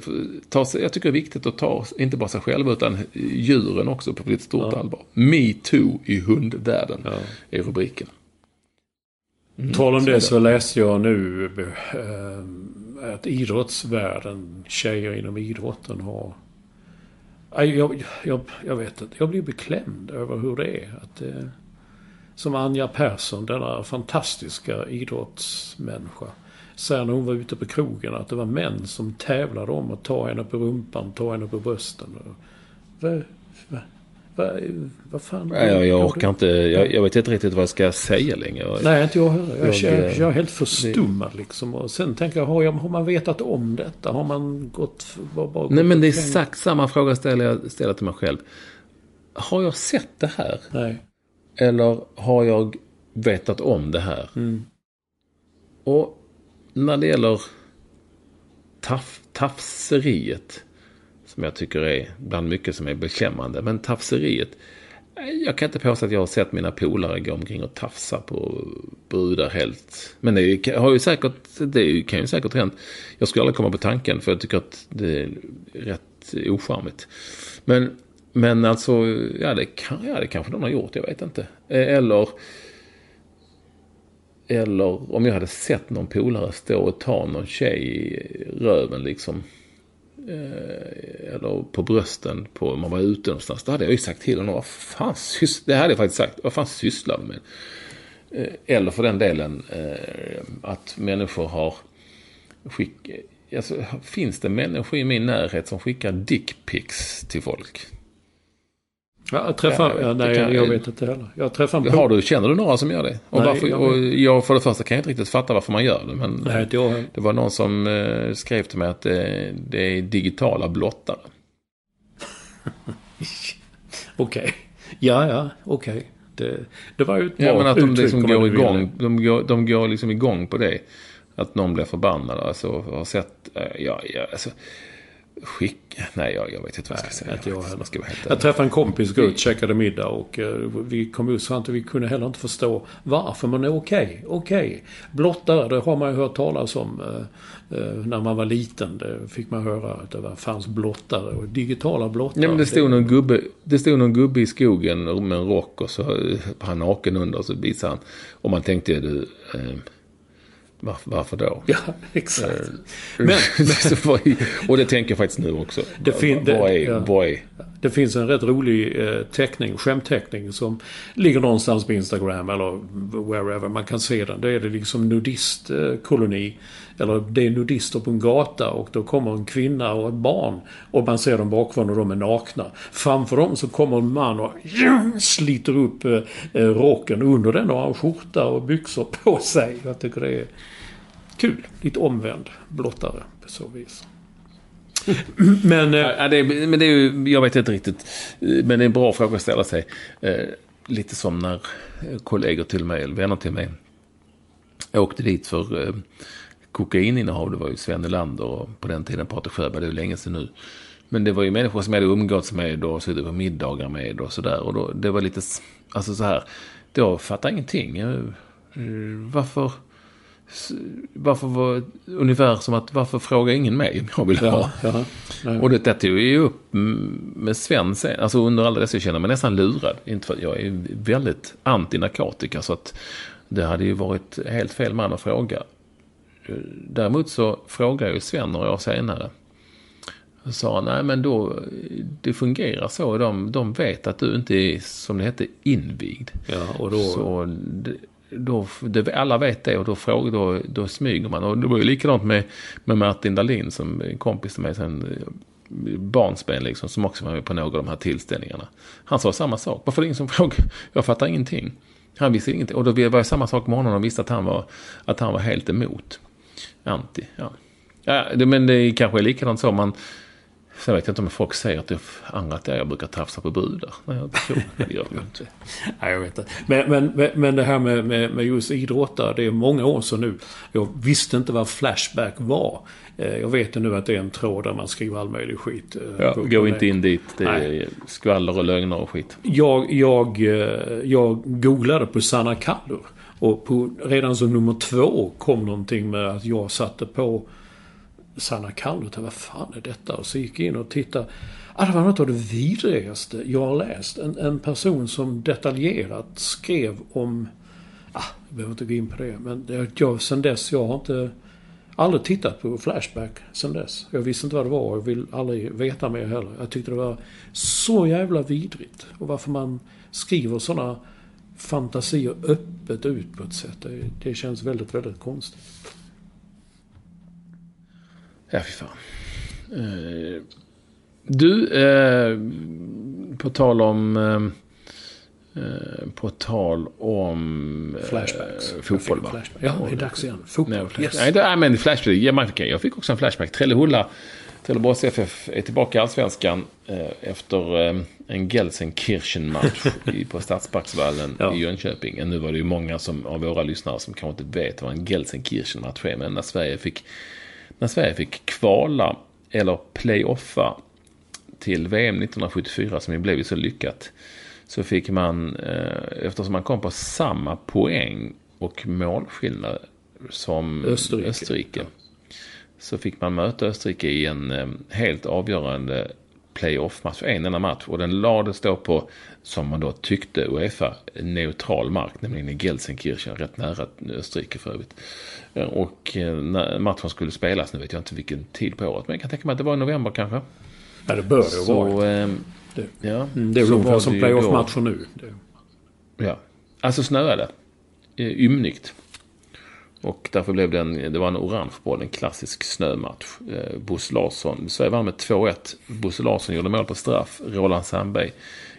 sig, jag tycker det är viktigt att ta, inte bara sig själva utan djuren också på lite stort ja. allvar. Me too i hundvärlden ja. är rubriken. Mm, Tal om det så läste jag nu äh, att idrottsvärlden, tjejer inom idrotten har jag, jag, jag vet inte, jag blir beklämd över hur det är. Att, äh, som Anja Persson, denna fantastiska idrottsmänniska, säger när hon var ute på krogen att det var män som tävlade om att ta henne på rumpan, ta henne på brösten. Vad, vad, vad, vad fan? Nej, jag, jag orkar inte. Jag, jag, vet inte riktigt vad jag ska säga längre. Nej, inte jag heller. Jag, jag, jag, jag är helt förstummad liksom. Och sen tänker jag, har, jag, har man vetat om detta? Har man gått... Bara, bara Nej, men det är exakt samma fråga ställer jag ställer till mig själv. Har jag sett det här? Nej. Eller har jag vetat om det här? Och när det gäller taf, tafseriet, som jag tycker är bland mycket som är beklämmande, men tafseriet. Jag kan inte påstå att jag har sett mina polare gå omkring och tafsa på brudar helt. Men det har ju säkert, det kan ju säkert hänt. Jag skulle aldrig komma på tanken för jag tycker att det är rätt ocharmigt. Men, men alltså, ja det, kan, ja det kanske de har gjort, jag vet inte. Eh, eller eller om jag hade sett någon polare stå och ta någon tjej i röven liksom. Eh, eller på brösten på, om man var ute någonstans. Då hade jag ju sagt till honom, vad fan sys- Det hade jag faktiskt sagt, vad fan sysslar du med? Eh, eller för den delen att människor har skick... Alltså, finns det människor i min närhet som skickar dickpics till folk? Ja, jag träffar... Ja, det nej, kan- jag vet inte heller. Jag träffade en Har du, känner du några som gör det? Och, Nej, varför, jag och jag för det första kan jag inte riktigt fatta varför man gör det. Men Nej, jag heller. det var någon som eh, skrev till mig att det, det är digitala blottare. Okej. Ja, ja, okej. Det, det var ju ett bra Ja, men att de liksom går igång. det. De går, de går liksom igång på det. Att någon blir förbannad. Alltså, har sett... eh, Ja, ja, alltså... Skick... Nej, jag, jag vet inte vad jag ska säga. inte jag heller. ska Jag träffade en kompis, gå ut, käkade middag och eh, vi kom ut så att vi kunde heller inte förstå varför. Men okej, okej. Blottare, det har man ju hört talas om eh, eh, när man var liten. Det fick man höra att det var, fanns blottare och digitala blottare. Ja, men det stod, någon gubbe, det stod någon gubbe i skogen med en rock och så eh, var han naken under och så visade han. Och man tänkte du, eh, varför, varför då? Ja, exakt. Men, och det tänker jag faktiskt nu också. Det fin- det- vad, är, ja. vad är... Det finns en rätt rolig eh, teckning, skämtteckning som ligger någonstans på Instagram eller wherever man kan se den. Då är det liksom nudistkoloni. Eh, eller det är nudister på en gata och då kommer en kvinna och ett barn. Och man ser dem bakifrån och de är nakna. Framför dem så kommer en man och sliter upp eh, eh, rocken. Under den har han skjorta och byxor på sig. Jag tycker det är kul. Lite omvänd blottare på så vis. Men... Eh, ja, det är, men det är ju, jag vet inte riktigt. Men det är en bra fråga att ställa sig. Eh, lite som när eh, kollegor till mig, eller vänner till mig, åkte dit för eh, kokaininnehav. Det var ju Sven Nylander och på den tiden Patrik Sjöberg. Det är ju länge sedan nu. Men det var ju människor som jag hade umgåtts med och suttit på middagar med och sådär. Och då, det var lite, alltså så här. Då fattade jag ingenting. Jag, eh, varför... Varför var ungefär som att varför frågar ingen mig om jag vill ha? ja, ja. Och det tog ju upp med Sven sen, alltså under alla dessa jag känner mig nästan lurad. Inte för jag är väldigt anti-narkotika så att det hade ju varit helt fel man att fråga. Däremot så frågade jag ju Sven några år senare. Och sa nej men då, det fungerar så. De, de vet att du inte är, som det hette, invigd. Ja, och då... Så det- då, det, alla vet det och då, frågar, då, då smyger man. Och det var ju likadant med, med Martin Dahlin som en kompis till mig sen eh, barnsben liksom, som också var med på några av de här tillställningarna. Han sa samma sak. Varför är det ingen som frågar? Jag fattar ingenting. Han visste ingenting. Och då var det samma sak med honom. De visste att han var, att han var helt emot. Anti, ja. ja det, men det kanske är likadant så. Man, sen vet jag inte om folk säger att det andra att jag brukar tafsa på brudar. Nej, jag tror det gör jag inte. Nej, jag vet inte. Men, men, men- det här med, med, med just idrottare, det är många år sedan nu. Jag visste inte vad Flashback var. Eh, Jag vet nu att det är en tråd där man skriver all möjlig skit. eh, Ja, gå inte in dit. Det är Nej. skvaller och lögner och skit. Jag, jag, eh, jag googlade på Sanna Kallur. Och på, redan som nummer två kom någonting med att jag satte på Sanna Kallur. Tänkte, Vad fan är detta? Och så gick jag in och tittade. Ah, det var något av det vidrigaste jag har läst. En, en person som detaljerat skrev om... Ah, jag behöver inte gå in på det. Men det, jag, sen dess, jag har inte... Aldrig tittat på Flashback sen dess. Jag visste inte vad det var och jag vill aldrig veta mer heller. Jag tyckte det var så jävla vidrigt. Och varför man skriver sådana fantasier öppet ut på ett sätt. Det, det känns väldigt, väldigt konstigt. Ja, fy fan. Eh, du, eh, på tal om Eh, på tal om... eh, Flashbacks. fotboll va? flashback. Ja, det är dags igen. Fotboll. Nej, flash. Yes. Nej, det, men flashback. Man jag fick också en flashback. Trellehulla, Trelleborgs FF är tillbaka i Allsvenskan eh, efter eh, en Gelsenkirchen-match på Stadsparksvallen Ja. i Jönköping. Nu var det ju många som, av våra lyssnare som kanske inte vet vad en Gelsenkirchen-match är. Men när Sverige fick, när Sverige fick kvala eller playoffa till VM 1974 som ju blev så lyckat. Så fick man, eh, eftersom man kom på samma poäng och målskillnad som Österrike. Österrike. Så fick man möta Österrike i en eh, helt avgörande playoff-match, en enda match. Och den lades då på, som man då tyckte Uefa, neutral mark, nämligen i Gelsenkirchen, rätt nära Österrike för övrigt. Eh, Och eh, när matchen skulle spelas, nu vet jag inte vilken tid på året, men jag kan tänka mig att det var i november kanske. Ja, det bör det. Så, eh, Det- ja. Mm, Det är väl ungefär som playoff-matcher nu. Det- Ja. Alltså snöade. Eh, Ymnigt. Och därför blev det en, det var en orange boll, en klassisk snömatch. Eh, Bosse Larsson, Sverige vann med 2-1. Bosse Larsson gjorde mål på straff. Roland Sandberg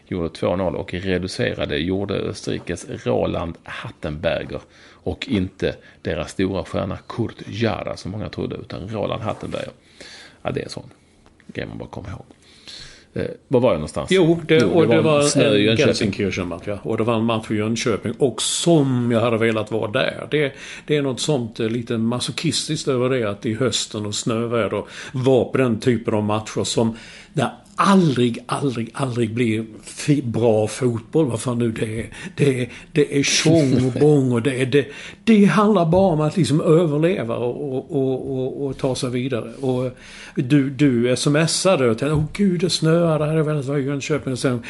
gjorde 2-0 och reducerade gjorde Österrikes Roland Hattenberger. Och inte deras stora stjärna Kurt Jara som många trodde, utan Roland Hattenberger. Ja, det är en sån grej man bara kommer ihåg. Eh, var var jag någonstans? Jo, det, och det var snö i en Jönköping. Gelsenkirchen-match. Ja. Och det var en match i Jönköping. Och som jag hade velat vara där. Det, det är något sånt eh, lite masochistiskt över det att i hösten och snöväder vara på den typen av matcher som där aldrig, aldrig, aldrig blir bra fotboll. Vad fan nu det är. Det är, det är tjong och bång och det är... Det, det handlar bara om att liksom överleva och, och, och, och, ta sig vidare. Och du, du smsade och tänkte åh gud det snöar, det hade jag velat vara i Jönköping. Och sen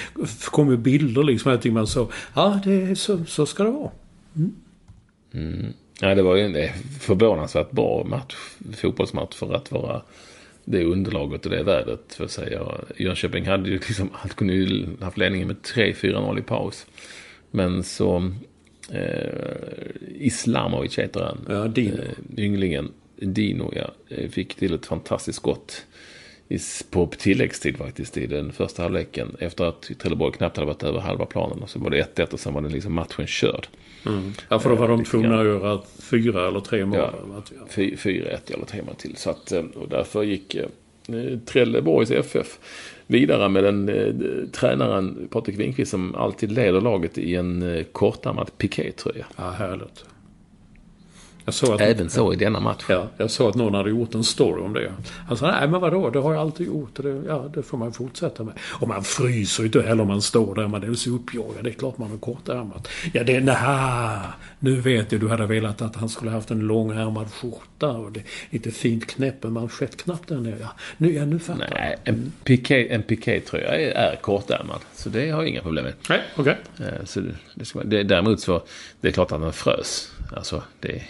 kom ju bilder liksom. Jag man så, ja det är så, så ska det vara. Ja, det var ju en förvånansvärt bra match, fotbollsmatch för att vara det underlaget och det vädret. För att säga. Jönköping hade ju liksom, han kunde ju haft ledningen med 3-4-0 i paus. Men så, eh, Islamovic heter han. Ja, Dino. Eh, ynglingen, Dino, ja, eh, fick till ett fantastiskt skott. På tilläggstid faktiskt i den första halvleken. Efter att Trelleborg knappt hade varit över halva planen. Och så var det 1-1 och sen var den liksom matchen körd. Ja för då var de lite tvungna att göra fyra eller tre mål. Ja. Ja. Fy- 4-1 eller tre mål till. Så att, eh, och därför gick eh, Trelleborgs FF vidare med den eh, tränaren Patrik Winqvist som alltid leder laget i en eh, kortärmad pikétröja. ja, härligt. Jag såg att, Även så i denna match. Ja, jag såg att någon hade gjort en story om det. Han sa, nej men vadå, det har jag alltid gjort. Det, ja, det får man fortsätta med. Och man fryser ju inte heller om man står där. Man är så uppjagad. Det är klart man har kortärmat. Ja, det, nej, nu vet jag, du hade velat att han skulle haft en långärmad skjorta. Och det, lite fint knäpp, en manschettknapp där nere. Ja, nu, ja, nu fattar jag. Nej, en, piké, en pikétröja är, är kortärmad. Så det har jag inga problem med. Nej, okej. Eh, Så det, det ska, man- det, däremot så, det är klart att den frös. Alltså, det,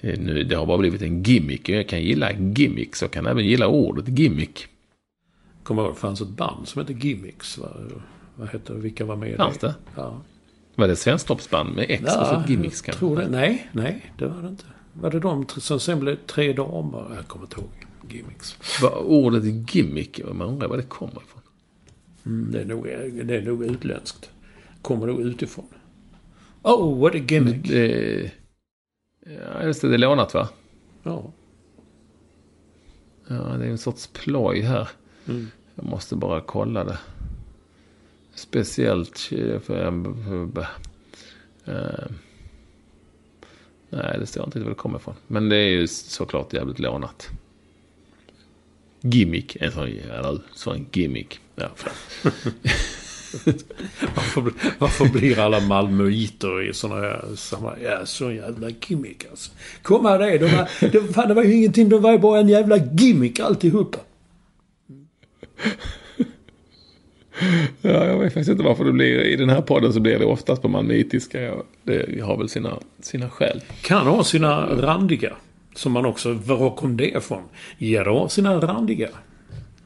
nu, det har bara blivit en gimmick. Jag kan gilla gimmick, så jag kan även gilla ordet gimmick. Kommer ihåg, det fanns ett band som hette Gimmicks. Va? Vad hette det? Vilka var med i Fanns det? Ja. Var det ett svensktoppsband med X och så gimmicks jag kanske? tror det. Nej, nej, det var det inte. Var det de som sen blev tre damer? Jag kommer inte ihåg. Gimmicks. Vad- Ordet gimmick, man undrar var det kommer ifrån. Mm, det, är nog, det är nog utländskt. Kommer nog utifrån. Oh, what a gimmick. Det, ja, just det, det är lånat va? Ja. Ja, det är en sorts ploj här. Mm. Jag måste bara kolla det. Speciellt eh, för... eh, nej, det står inte var det kommer ifrån. Men det är ju såklart jävligt lånat. Gimmick, en sån jävla sån gimmick. Ja. Varför, bli- varför blir alla malmöiter i såna här samma... Ja, så jävla gimmick alltså. Kom här det. De var, det, fan, det var ju ingenting. Det var ju bara en jävla gimmick alltihopa. Ja, jag vet faktiskt inte varför det blir, i den här podden så blir det oftast på malmöitiska. Ja, Det har väl sina, sina skäl. Kan ha sina randiga. Som man också... Var kom det ifrån? Ja, det har sina randiga.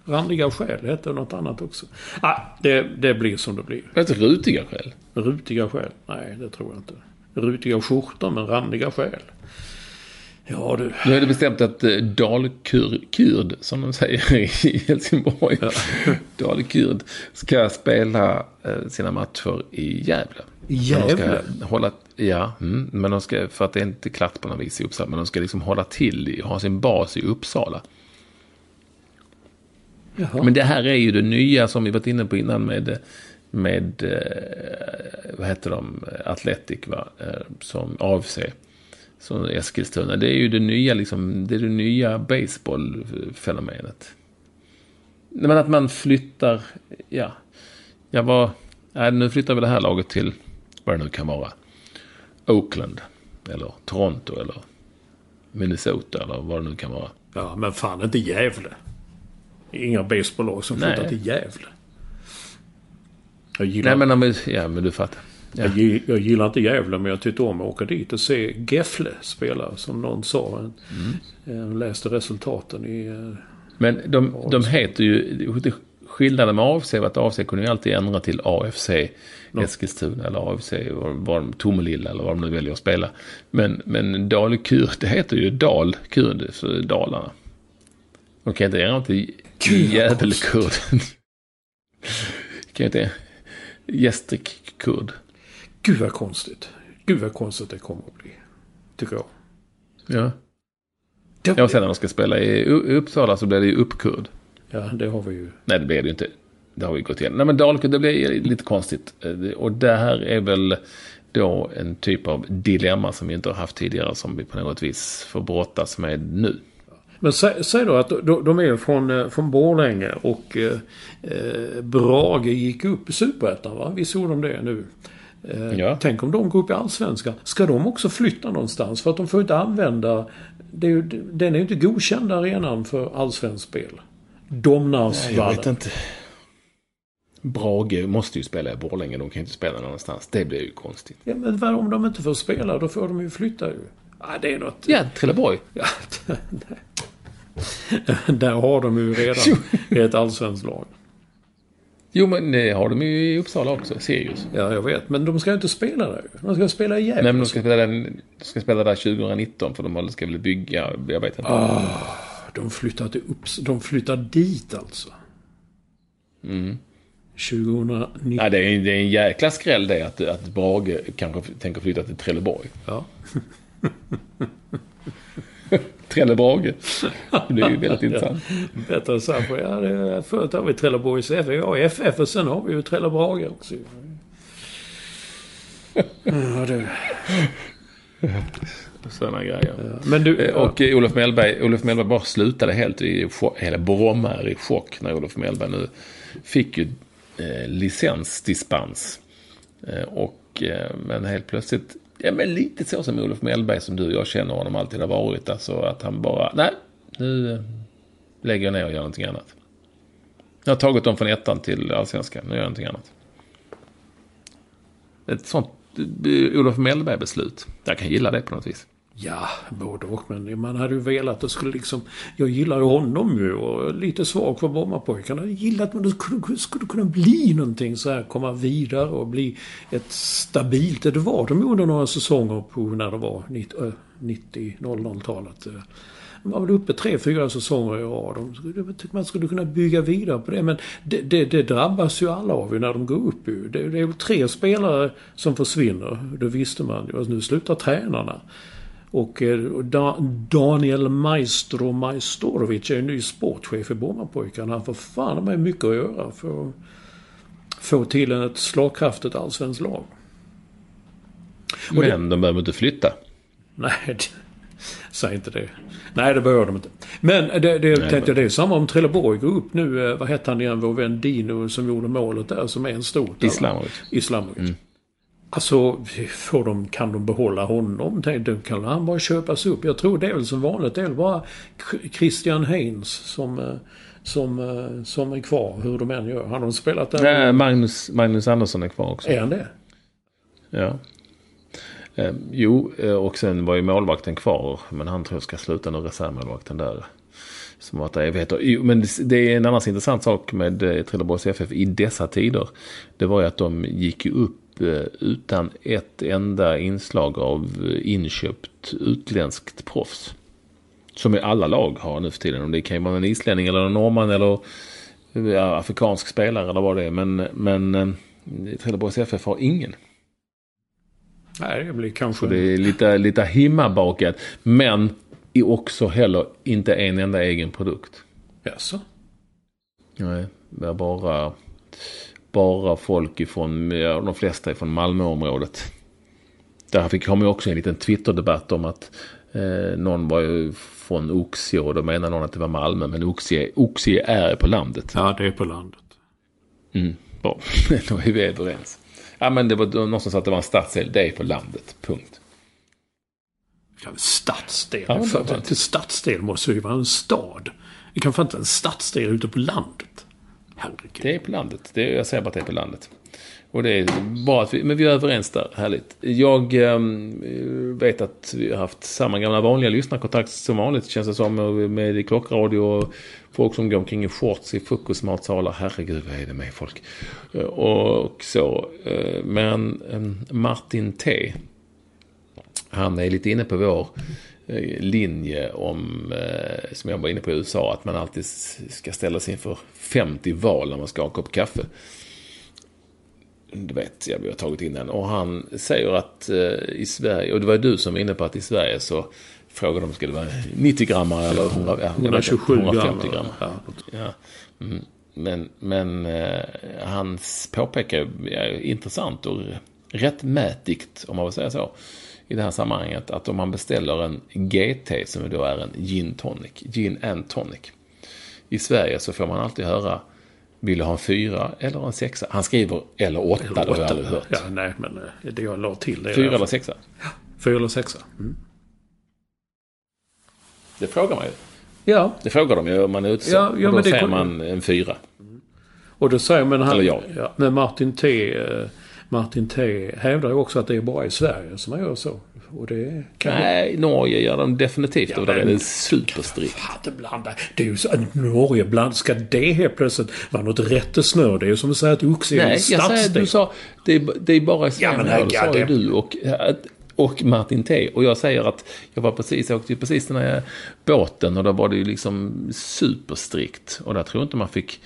Randiga skäl heter något annat också. Ah, det, det blir som det blir. Rätt rutiga skäl. Rutiga skäl? Nej, det tror jag inte. Rutiga skjortor men randiga skäl. Ja du. Nu är det bestämt att eh, Dalkurd, som de säger i Helsingborg, Dalkurd ska spela eh, sina matcher i Gävle. Gävle? Hålla, ja, mm, men de ska, för att det är inte klart på något vis i Uppsala, men de ska liksom hålla till, i- ha sin bas i Uppsala. Jaha. Men det här är ju det nya som vi varit inne på innan med, med eh, vad heter de, Athletic, va? Eh, som AFC, som Eskilstuna. Det är ju det nya, liksom, det är det nya baseballfenomenet. Men att man flyttar, ja, jag var, nej, nu flyttar vi det här laget till, vad det nu kan vara, Oakland, eller Toronto, eller Minnesota, eller vad det nu kan vara. Ja, men fan inte Gävle. Inga baseballlag som Nej. flyttar till Gävle. Jag gillar, Nej, men, ja, men du fattar. Ja. jag, jag gillar inte Gävle, men jag tyckte om att åka dit och se Gefle spela, som någon sa. Mm. Jag läste resultaten i... eh, Men de, de heter ju... Skillnaden med AFC var att AFC kunde ju alltid ändra till AFC Eskilstuna eller AFC var, Tomelilla eller vad de nu väljer att spela. Men, men Dalkurd, det heter ju Dalkurd för Dalarna. De kan inte ändra till Jävelkurd. kan ju inte... Gästrikkurd. Gud vad konstigt. Gud vad konstigt det kommer att bli. Tycker jag. Ja. Det, ja, och sen när de ska spela i Uppsala så blir det ju uppkurd. ja, det har vi ju. Nej, det blir det ju inte. Det har vi gått igenom. Nej, men Dalkurd, det blir lite konstigt. Eh, Och det här är väl då en typ av dilemma som vi inte har haft tidigare som vi på något vis får brottas med nu. Men sä, säg då att de, de är från, eh, från Borlänge och eh, eh, Brage gick upp i Superettan va? Visst gjorde de det nu? Eh, Ja. Tänk om de går upp i Allsvenskan. Ska de också flytta någonstans? För att de får inte använda... Det är ju, den är ju inte godkänd arenan för allsvenskt spel. Domnarsvallen. inte. Brage måste ju spela i Borlänge. De kan ju inte spela någon annanstans. Det blir ju konstigt. Ja, men om de inte får spela? Då får de ju flytta ju. Ja, det är något... Ja, Trelleborg. Ja, Där har de ju redan ett allsvenskt lag. Jo, men det har de ju i Uppsala också. Sirius. Ja, jag vet. Men de ska ju inte spela där. De ska spela i Gävle. Nej, men de ska spela, den, de ska spela där 2019 för de ska väl bygga, jag vet inte. De flyttar till Upps... De flyttar dit alltså. Mm. 2019. Nej, det är, det är en jäkla skräll det att, att Brage kanske tänker flytta till Trelleborg. Ja. Trellebrage. Det är ju väldigt intressant. Bättre så här. För, ja, det förut har vi Trelleborgs FF. Ja, FF och sen har vi ju Trellebrage också. Ja, det, Sådana grejer. men du... Eh, Och eh, Olof Mellberg, Olof Mellberg bara slutade helt i chock, hela Bromma är i chock när Olof Mellberg nu fick ju eh, licensdispens. Eh, och, eh, men helt plötsligt, ja men lite så som Olof Mellberg som du och jag känner honom alltid har varit. Alltså att han bara, nej, nu eh, lägger jag ner och gör någonting annat. Jag har tagit dem från ettan till allsvenskan, nu gör jag någonting annat. Ett sånt eh, Olof Mellberg-beslut. Jag kan gilla det på något vis. Ja, både och. Men man hade ju velat att det skulle liksom... Jag gillar ju honom ju och lite svag för Brommapojkarna. Jag gillar att det skulle, skulle kunna bli någonting så här. Komma vidare och bli ett stabilt... Det var de under några säsonger på när det var 90-00-talet. De var väl uppe tre, fyra säsonger i rad. Jag tycker man skulle kunna bygga vidare på det. Men det, det, det drabbas ju alla av ju när de går upp ju. Det, det är ju tre spelare som försvinner. Det visste man ju. Och nu slutar tränarna. Och eh, da, Daniel Maestro Majstorovic är ju ny sportchef i Brommapojkarna. Han får fan med mycket att göra för att få till ett slagkraftigt allsvenskt lag. Och det- Men de behöver inte flytta. Nej, det- säg inte det. Nej, det behöver de inte. Men det, det tänkte jag, det är samma om Trelleborg går upp nu. eh, Vad hette han igen, vår vän Dino som gjorde målet där, som är en stor talang. Islamovic. Islamovic. Alltså, får de, kan de behålla honom? Då kan han bara köpas upp. Jag tror det är väl som vanligt. Det är väl bara Christian Heinz som, eh, som, eh, som är kvar, hur de än gör. Han har spelat där. Nej, Magnus, Magnus Andersson är kvar också. Är han det? Ja. Eh, jo, eh, och sen var ju målvakten kvar. Men han tror jag ska sluta nu, reservmålvakten där. Som varit där evigheter. Jo, Men det- är en annan intressant sak med Trelleborgs FF i dessa tider. Det var ju att de gick ju upp utan ett enda inslag av eh, inköpt utländskt proffs. Som i alla lag har nu för tiden. Om det kan vara en islänning eller en norrman eller ja, afrikansk spelare eller vad det är. Men, men eh, Trelleborgs FF har ingen. Nej, det blir kanske... Så det är lite, lite himmabakat. Men också heller inte en enda egen produkt. Jaså? Nej, det är bara, bara folk ifrån, ja, de flesta ifrån Malmöområdet. Där fick, kom ju också en liten Twitter-debatt om att eh, någon var ju från Oxie och då menar någon att det var Malmö. Men Oxie, Oxie är på landet. Ja, det är på landet. Mm, bra, då är vi överens. Ja, men det var någon som sa att det var en stadsdel. Det är på landet, punkt. Ja, stadsdel. Ja, för att en stadsdel måste ju vara en stad. Det kan fan inte en stadsdel ute på landet. Herregud. Det är på landet. Det är, jag säger bara att det är på landet. Och det är bra att vi, men vi är överens där. Härligt. Jag eh, vet att vi har haft samma gamla vanliga lyssnarkontakt som vanligt känns det som. Med, med klockradio och folk som går omkring i shorts i frukostmatsalar. Herregud, vad är det med folk? Eh, och så. Eh, men eh, Martin T. Han är lite inne på vår linje om, eh, som jag var inne på i USA, att man alltid ska ställa sig inför 50 val när man ska ha en kopp kaffe. Du vet, jag vi har tagit in den. Och han säger att eh, i Sverige, och det var du som var inne på att i Sverige så frågade de, ska det vara 90 gram eller 100, ja, jag vet inte, 127 gram. 150 gram. Ja. Ja. Mm. Men, men eh, hans påpekar är intressant och rättmätigt, om man vill säga så, i det här sammanhanget. Att om man beställer en GT, som då är en gin tonic, gin and tonic. I Sverige så får man alltid höra, vill du ha en fyra eller en sexa? Han skriver eller åtta, det har jag aldrig hört. Ja, nej, men eh, det jag la till det. Fyra eller sexa? Fyra eller sexa. Mm. Det frågar man ju. Ja, Det frågar de ju om man är ute. Ja, ja, och då säger man en fyra. och då säger man... Han, Eller jag. Ja, men Martin T. Martin T. hävdar ju också att det är bara i Sverige som man gör så. Och det kan Nej, Norge gör de definitivt. Ja, och där är men- det superstrikt. Fan, det är ju så Norge bland ska det helt plötsligt vara något rättesnöre? Det är ju som att säga att Oxie är Nej, en jag säger att stadsdel. du sa, det är, det är bara i Sverige. men det herregud, sa ju det- du och, och Martin T. Och jag säger att jag var precis, jag åkte precis den här båten och då var det ju liksom superstrikt. Och där tror jag inte man fick,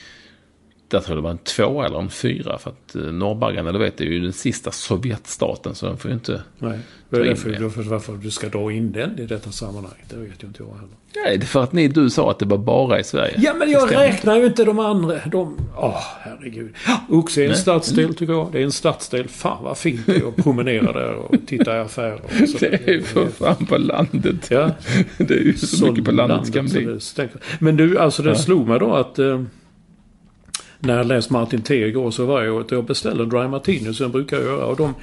där tror jag det var en två eller en fyra. För att eh, Norrbaggarna, du vet, det är ju den sista Sovjetstaten så den får ju inte... Nej, det är därför, därför, varför du ska dra in den i detta sammanhang. Det vet ju inte jag heller. Nej, det är för att ni, du sa att det var bara i Sverige. Ja, men jag räknar ju inte de andra. De... Åh, herregud. Oxie är en Nej. stadsdel tycker jag. Det är en stadsdel. Fan vad fint det är att promenera där och titta i affärer. Så. Det är ju för fan på landet. Ja. Det är ju så, mycket på landet kan så bli. Men du, alltså det slog mig då att eh, när jag läste Martin T igår så var jag att jag beställde Dry Martini som jag brukar göra. Och de,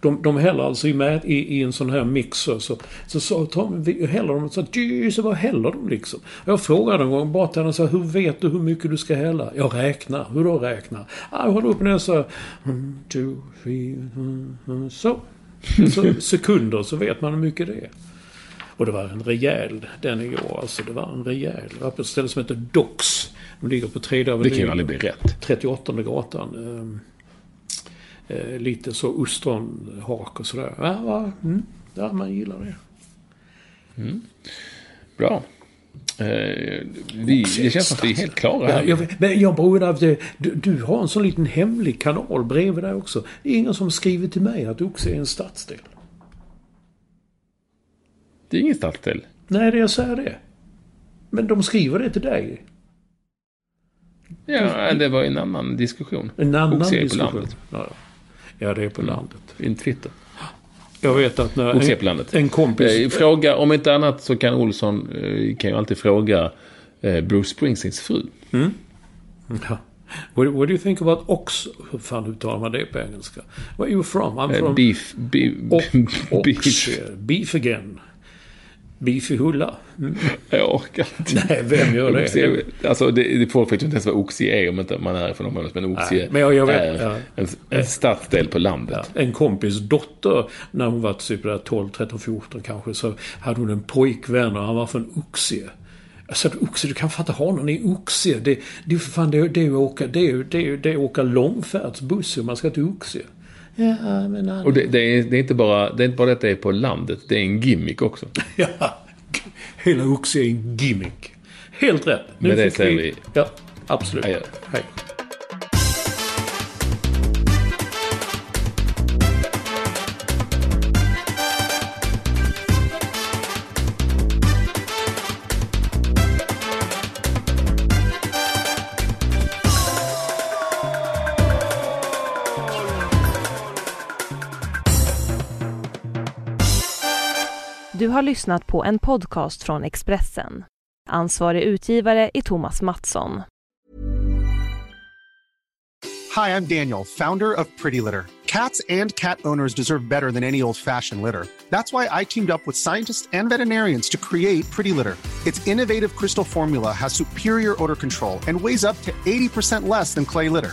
de, de häller alltså i, med, i, i en sån här mixer. Så, så, så tar vi- häller de så, "Dy", så vad häller de liksom? Jag frågade en gång bara till henne så här, hur vet du hur mycket du ska hälla? Jag räknar. Hur då räknar? Ah, jag håller upp näsan. så här, mm, two, three, mm, mm, så. så. Sekunder så vet man hur mycket det är. Och det var en rejäl den igår. Alltså det var en rejäl. Det var på ett ställe som heter Docks. De ligger på tredje Det kan ju avenyn. aldrig bli rätt. 38 gatan. ehm, Eh, lite så ostronhak och sådär. Ja, va, mm, ja, man gillar det. Bra. Eh, vi, det känns som att vi är helt klara Ja, här. jag, vet- men jag det. Du, du har en sån liten hemlig kanal bredvid där också. Det är ingen som skriver till mig att Oxie är en stadsdel. Det är ingen stadsdel. Nej, det jag säger det. Men de skriver det till dig. Ja, det var en annan diskussion. En annan Oxie är på diskussion. landet. Ja, ja, det är på landet. I Twitter. Jag vet att när Oxie är på landet. en kompis... Eh, Fråga, om inte annat så kan Olsson eh, kan ju alltid fråga eh, Bruce Springsteens fru. Ja. What, what do you think about ox... Hur fan uttalar man det på engelska? Where are you from? I'm from... beef, beef, beef. ox, eh, beef again. Beef i Hulla. Mm. Jag orkar inte. Nej, vem gör det? Oxie, alltså det, det folk vet ju inte ens vad Oxie är om inte man är från området. Men Oxie Nej, men jag- jag vet, är ja. en, en stadsdel på landet. Ja, en kompis dotter, när hon var typ där 12, 13, 14 kanske, så hade hon en pojkvän och han var från Oxie. Jag sa Oxie, du kan fan inte ha någon i Oxie. Det, det fan det, det är det är, det är, ju- det är åka långfärdsbuss och man ska till Oxie. Ja, men. Och det, det, är, det, är inte bara, det är inte bara att det är på landet, det är en gimmick också. Ja, hela Oxie är en gimmick. Helt rätt. Nu Med det säger vi... Ja, absolut. Adjö. Hej. Har lyssnat på en podcast från Expressen. Ansvarig utgivare är Thomas Mattsson. Hej, jag Daniel, founder of Pretty Litter. Cats and cat owners deserve better than any old-fashioned litter. That's why I teamed up with scientists and veterinarians to create Pretty Litter. Its innovative crystal formula has superior odor control and weighs up to 80% less than clay litter.